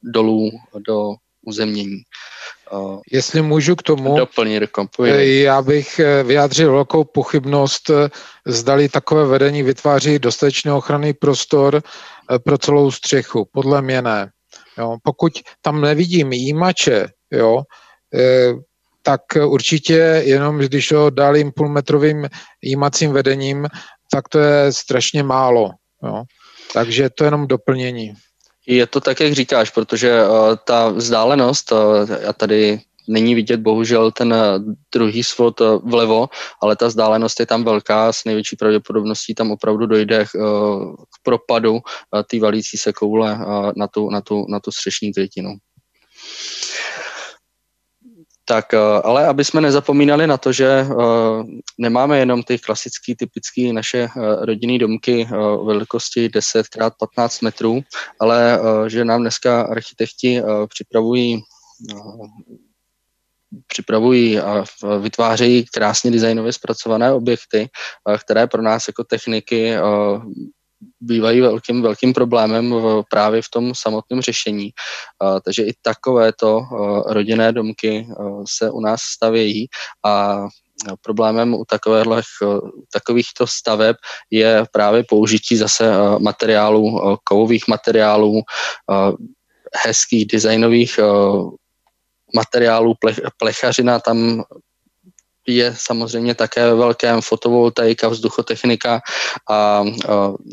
dolů do uzemnění. Jestli můžu k tomu, já bych vyjádřil velkou pochybnost, zdali takové vedení vytváří dostatečný ochranný prostor pro celou střechu. Podle mě ne. Jo. Pokud tam nevidím jímače, jo, e, tak určitě jenom když to dálím půlmetrovým jímacím vedením, tak to je strašně málo. Jo. Takže to je jenom doplnění. Je to tak, jak říkáš, protože uh, ta vzdálenost, uh, já tady není vidět bohužel ten druhý svod vlevo, ale ta vzdálenost je tam velká, s největší pravděpodobností tam opravdu dojde k, k propadu té valící se koule na tu, na tu, na tu střešní krytinu. Tak, ale aby jsme nezapomínali na to, že nemáme jenom ty klasické, typické naše rodinné domky velikosti 10 x 15 metrů, ale že nám dneska architekti připravují připravují a vytvářejí krásně designově zpracované objekty, které pro nás jako techniky bývají velkým, velkým problémem v, právě v tom samotném řešení. takže i takovéto rodinné domky se u nás stavějí a problémem u takových, takovýchto staveb je právě použití zase materiálů, kovových materiálů, hezkých designových materiálů, plech, plechařina tam je samozřejmě také ve velkém fotovoltaika, vzduchotechnika a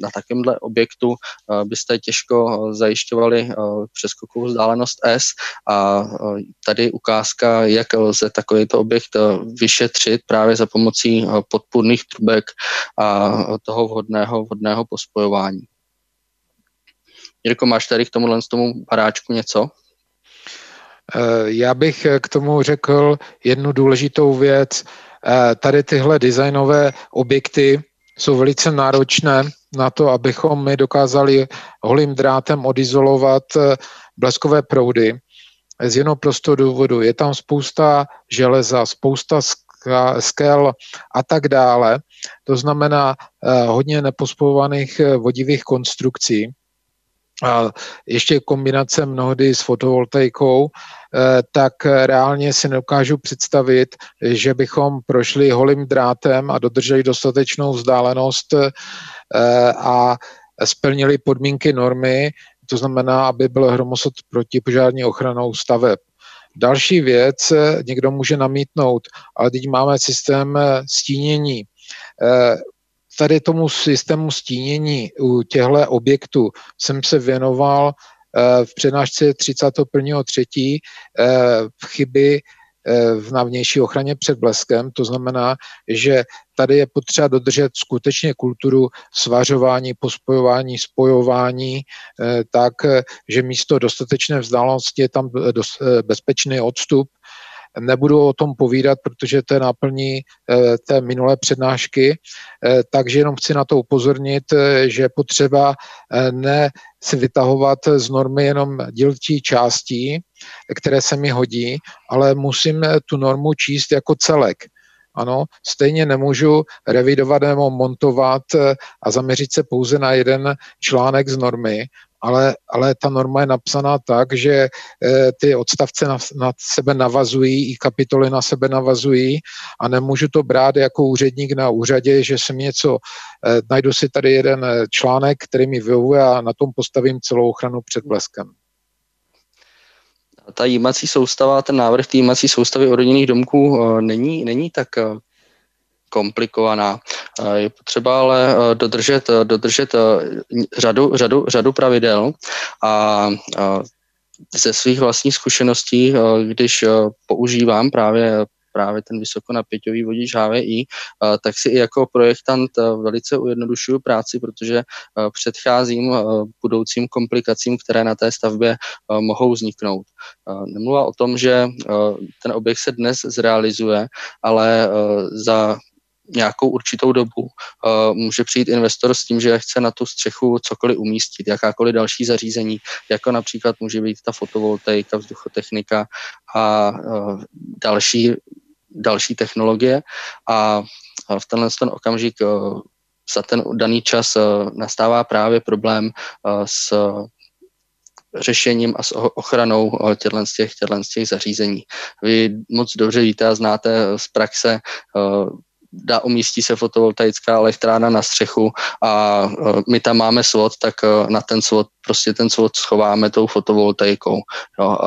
na takovémhle objektu byste těžko zajišťovali přeskokovou vzdálenost S a tady ukázka, jak lze takovýto objekt vyšetřit právě za pomocí podpůrných trubek a toho vhodného, vhodného pospojování. Jirko, máš tady k tomuhle tomu baráčku něco? Eh, já bych k tomu řekl jednu důležitou věc. Eh, tady tyhle designové objekty jsou velice náročné na to, abychom my dokázali holým drátem odizolovat eh, bleskové proudy. Z jednoho prostého důvodu. Je tam spousta železa, spousta skel a tak dále. To znamená hodně nepospojovaných vodivých konstrukcí. A ještě kombinace mnohdy s fotovoltaikou, eh, tak reálně si nedokážu představit, že bychom prošli holým drátem a dodrželi dostatečnou vzdálenost eh, a splnili podmínky normy, to znamená, aby byl hromosod protipožární ochranou staveb. Další věc, eh, někdo může namítnout, ale teď máme systém stínění tady tomu systému stínění u těchto objektů jsem se věnoval eh, v přednášce 31.3. Eh, chyby eh, v navnější ochraně před bleskem. To znamená, že tady je potřeba dodržet skutečně kulturu svařování, pospojování, spojování, tak, že místo dostatečné vzdálenosti je tam bezpečný odstup Nebudu o tom povídat, protože to je náplní eh, té minulé přednášky, eh, takže jenom chci na to upozornit, eh, že potřeba ne si vytahovat z normy jenom dílčí částí, které se mi hodí, ale musím tu normu číst jako celek. Ano, stejně nemůžu revidovat nebo montovat a zaměřit se pouze na jeden článek z normy, ale, ale ta norma je napsaná tak, že e, ty odstavce na, na sebe navazují, i kapitoly na sebe navazují a nemůžu to brát jako úředník na úřadě, že jsem něco, e, najdu si tady jeden eh, článek, který mi vyhovuje a na tom postavím celou ochranu před bleskem. Ta jímací soustava, ten návrh té jímací soustavy o rodinných domků není, není tak komplikovaná. Je potřeba ale eh, dodržet, eh, dodržet eh, řadu, řadu, řadu pravidel a ze svých vlastních zkušeností, když používám právě právě ten vysokonapěťový vodič HVI, tak si i jako projektant velice ujednodušuju práci, protože předcházím budoucím komplikacím, které na té stavbě mohou vzniknout. Nemluvá o tom, že ten objekt se dnes zrealizuje, ale za nějakou určitou dobu uh, může přijít investor s tím, že chce na tu střechu cokoliv umístit, jakákoliv další zařízení, jako například může být ta fotovoltaika, vzduchotechnika a uh, další, další technologie. A v tenhle ten okamžik uh, za ten daný čas nastává právě problém s řešením a s ochranou těchto z těch, z těch zařízení. Vy moc dobře víte a znáte z praxe dá, umístí se fotovoltaická elektrárna na střechu a uh, my tam máme svod, tak uh, na ten svod, prostě ten svod schováme tou fotovoltaikou. Jo,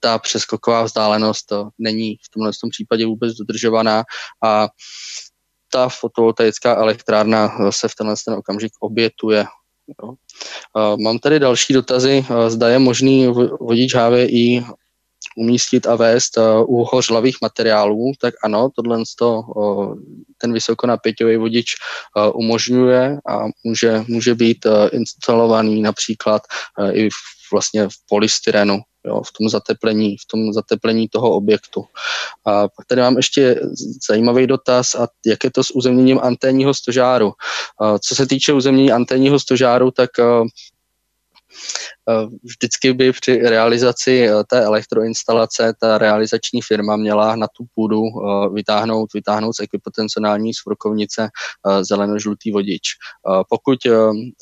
ta přeskoková vzdálenost to není v tomhle tom případě vůbec dodržovaná a ta fotovoltaická elektrárna se v tenhle ten okamžik obětuje. Jo. Mám tady další dotazy. Zda je možný vodič HVI umístit a vést uh, u hořlavých materiálů, tak ano, tohle uh, ten vysokonapěťový vodič uh, umožňuje a může, může být instalovaný například i vlastně v polystyrenu, jo, v tom zateplení, v tom zateplení toho objektu. A pak tady mám ještě zajímavý dotaz, a jak je to s uzemněním anténního stožáru. Co se týče uzemnění anténního stožáru, tak vždycky by při realizaci té elektroinstalace ta realizační firma měla na tu půdu vytáhnout, vytáhnout z ekvipotencionální svrkovnice zeleno-žlutý vodič. Pokud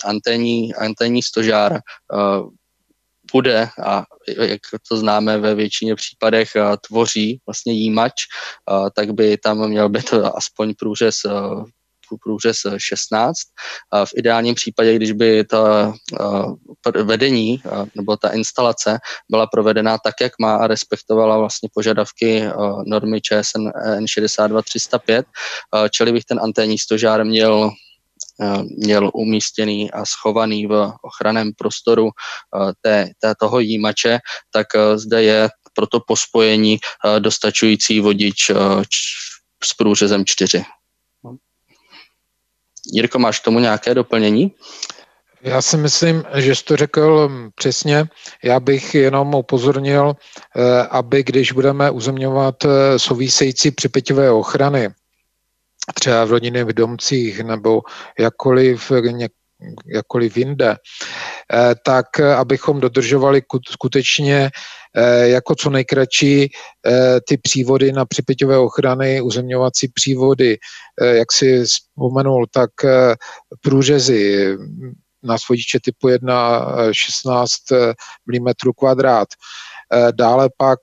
anténní, anténní stožár bude a jak to známe ve většině případech tvoří vlastně jímač, tak by tam měl být aspoň průřez průřez 16. V ideálním případě, když by ta vedení nebo ta instalace byla provedena tak, jak má a respektovala vlastně požadavky normy ČSN N62305, čili bych ten anténní stožár měl měl umístěný a schovaný v ochraném prostoru té, té toho jímače, tak zde je pro to pospojení dostačující vodič s průřezem 4. Jirko, máš k tomu nějaké doplnění? Já si myslím, že jsi to řekl hm, přesně. Já bych jenom upozornil, eh, aby když budeme uzemňovat eh, související připěťové ochrany, třeba v rodinných domcích nebo jakkoliv, jakkoliv jinde, eh, tak abychom dodržovali skutečně Eh, jako co nejkratší eh, ty přívody na připěťové ochrany, uzemňovací přívody, eh, jak si vzpomenul, tak průřezy na svodiče typu 1 16 mm kvadrát. Dále pak,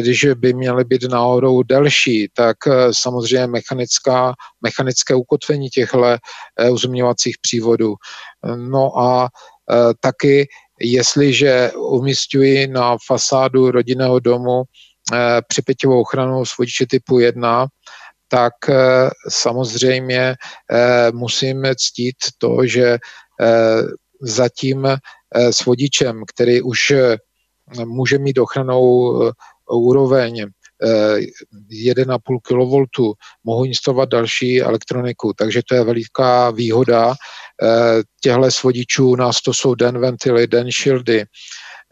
když by měly být náhodou delší, tak samozřejmě mechanická, mechanické ukotvení těchto uzemňovacích přívodů. No a taky jestliže umistuji na fasádu rodinného domu eh, připěťovou ochranu s vodiče typu 1, tak eh, samozřejmě eh, musím ctít to, že zatím s vodičem, který už může mít ochranou úroveň 1,5 kV, mohu instalovat další elektroniku, takže to je veliká výhoda těchto svodičů. nás to jsou den ventily, den shieldy,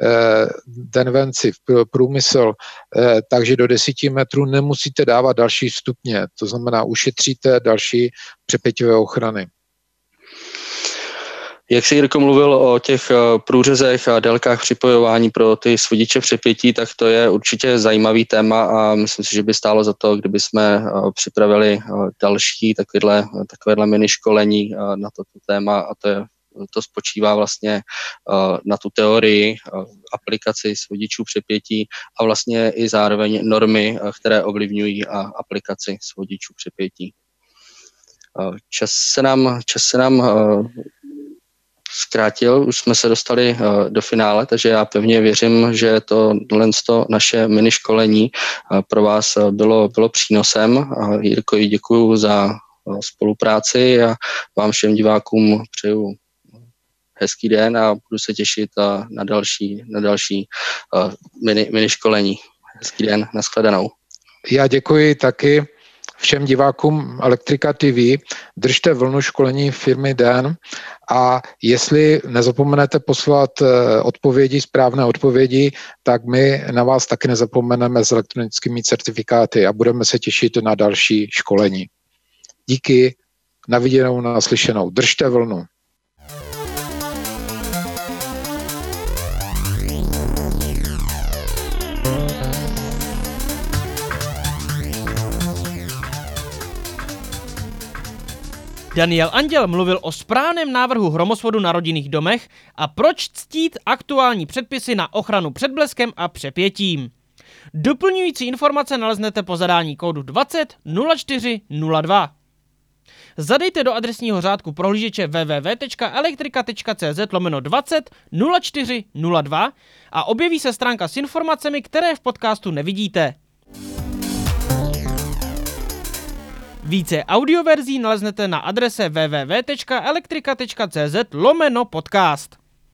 eh, den venci, průmysl, eh, takže do 10 metrů nemusíte dávat další stupně, to znamená ušetříte další přepěťové ochrany. Jak jsi Jirko mluvil o těch eh, průřezech a délkách připojování pro ty svodiče přepětí, tak to je určitě zajímavý téma a myslím si, že by stálo za to, kdyby jsme eh, připravili eh, další takovéhle, takovéhle mini školení na toto téma a to je to spočívá vlastně na tu teorii aplikaci svodičů přepětí a vlastně i zároveň normy, které ovlivňují aplikaci svodičů přepětí. Čas se nám, čas se nám zkrátil, už jsme se dostali uh, do finále, takže já pevně věřím, že to, to naše mini školení uh, pro vás uh, bylo, bylo přínosem. Jirko, děkuji za spolupráci a vám všem divákům přeju hezký den a budu se těšit na další, na další mini, mini školení. Hezký den, nashledanou. Já děkuji taky všem divákům Elektrika TV. Držte vlnu školení firmy DEN a jestli nezapomenete poslat eh, odpovědi, správné odpovědi, tak my na vás taky nezapomeneme s elektronickými certifikáty a budeme se těšit na další školení. Díky, na viděnou, na slyšenou. Držte vlnu. Daniel Anděl mluvil o správném návrhu hromosvodu na rodinných domech a proč ctít aktuální předpisy na ochranu před bleskem a přepětím. Doplňující informace naleznete po zadání kódu 20 0402. Zadejte do adresního řádku prohlížeče www.elektrika.cz lomeno 20 0402 a objeví se stránka s informacemi, které v podcastu nevidíte. Více audioverzí naleznete na adrese www.elektrika.cz lomeno podcast.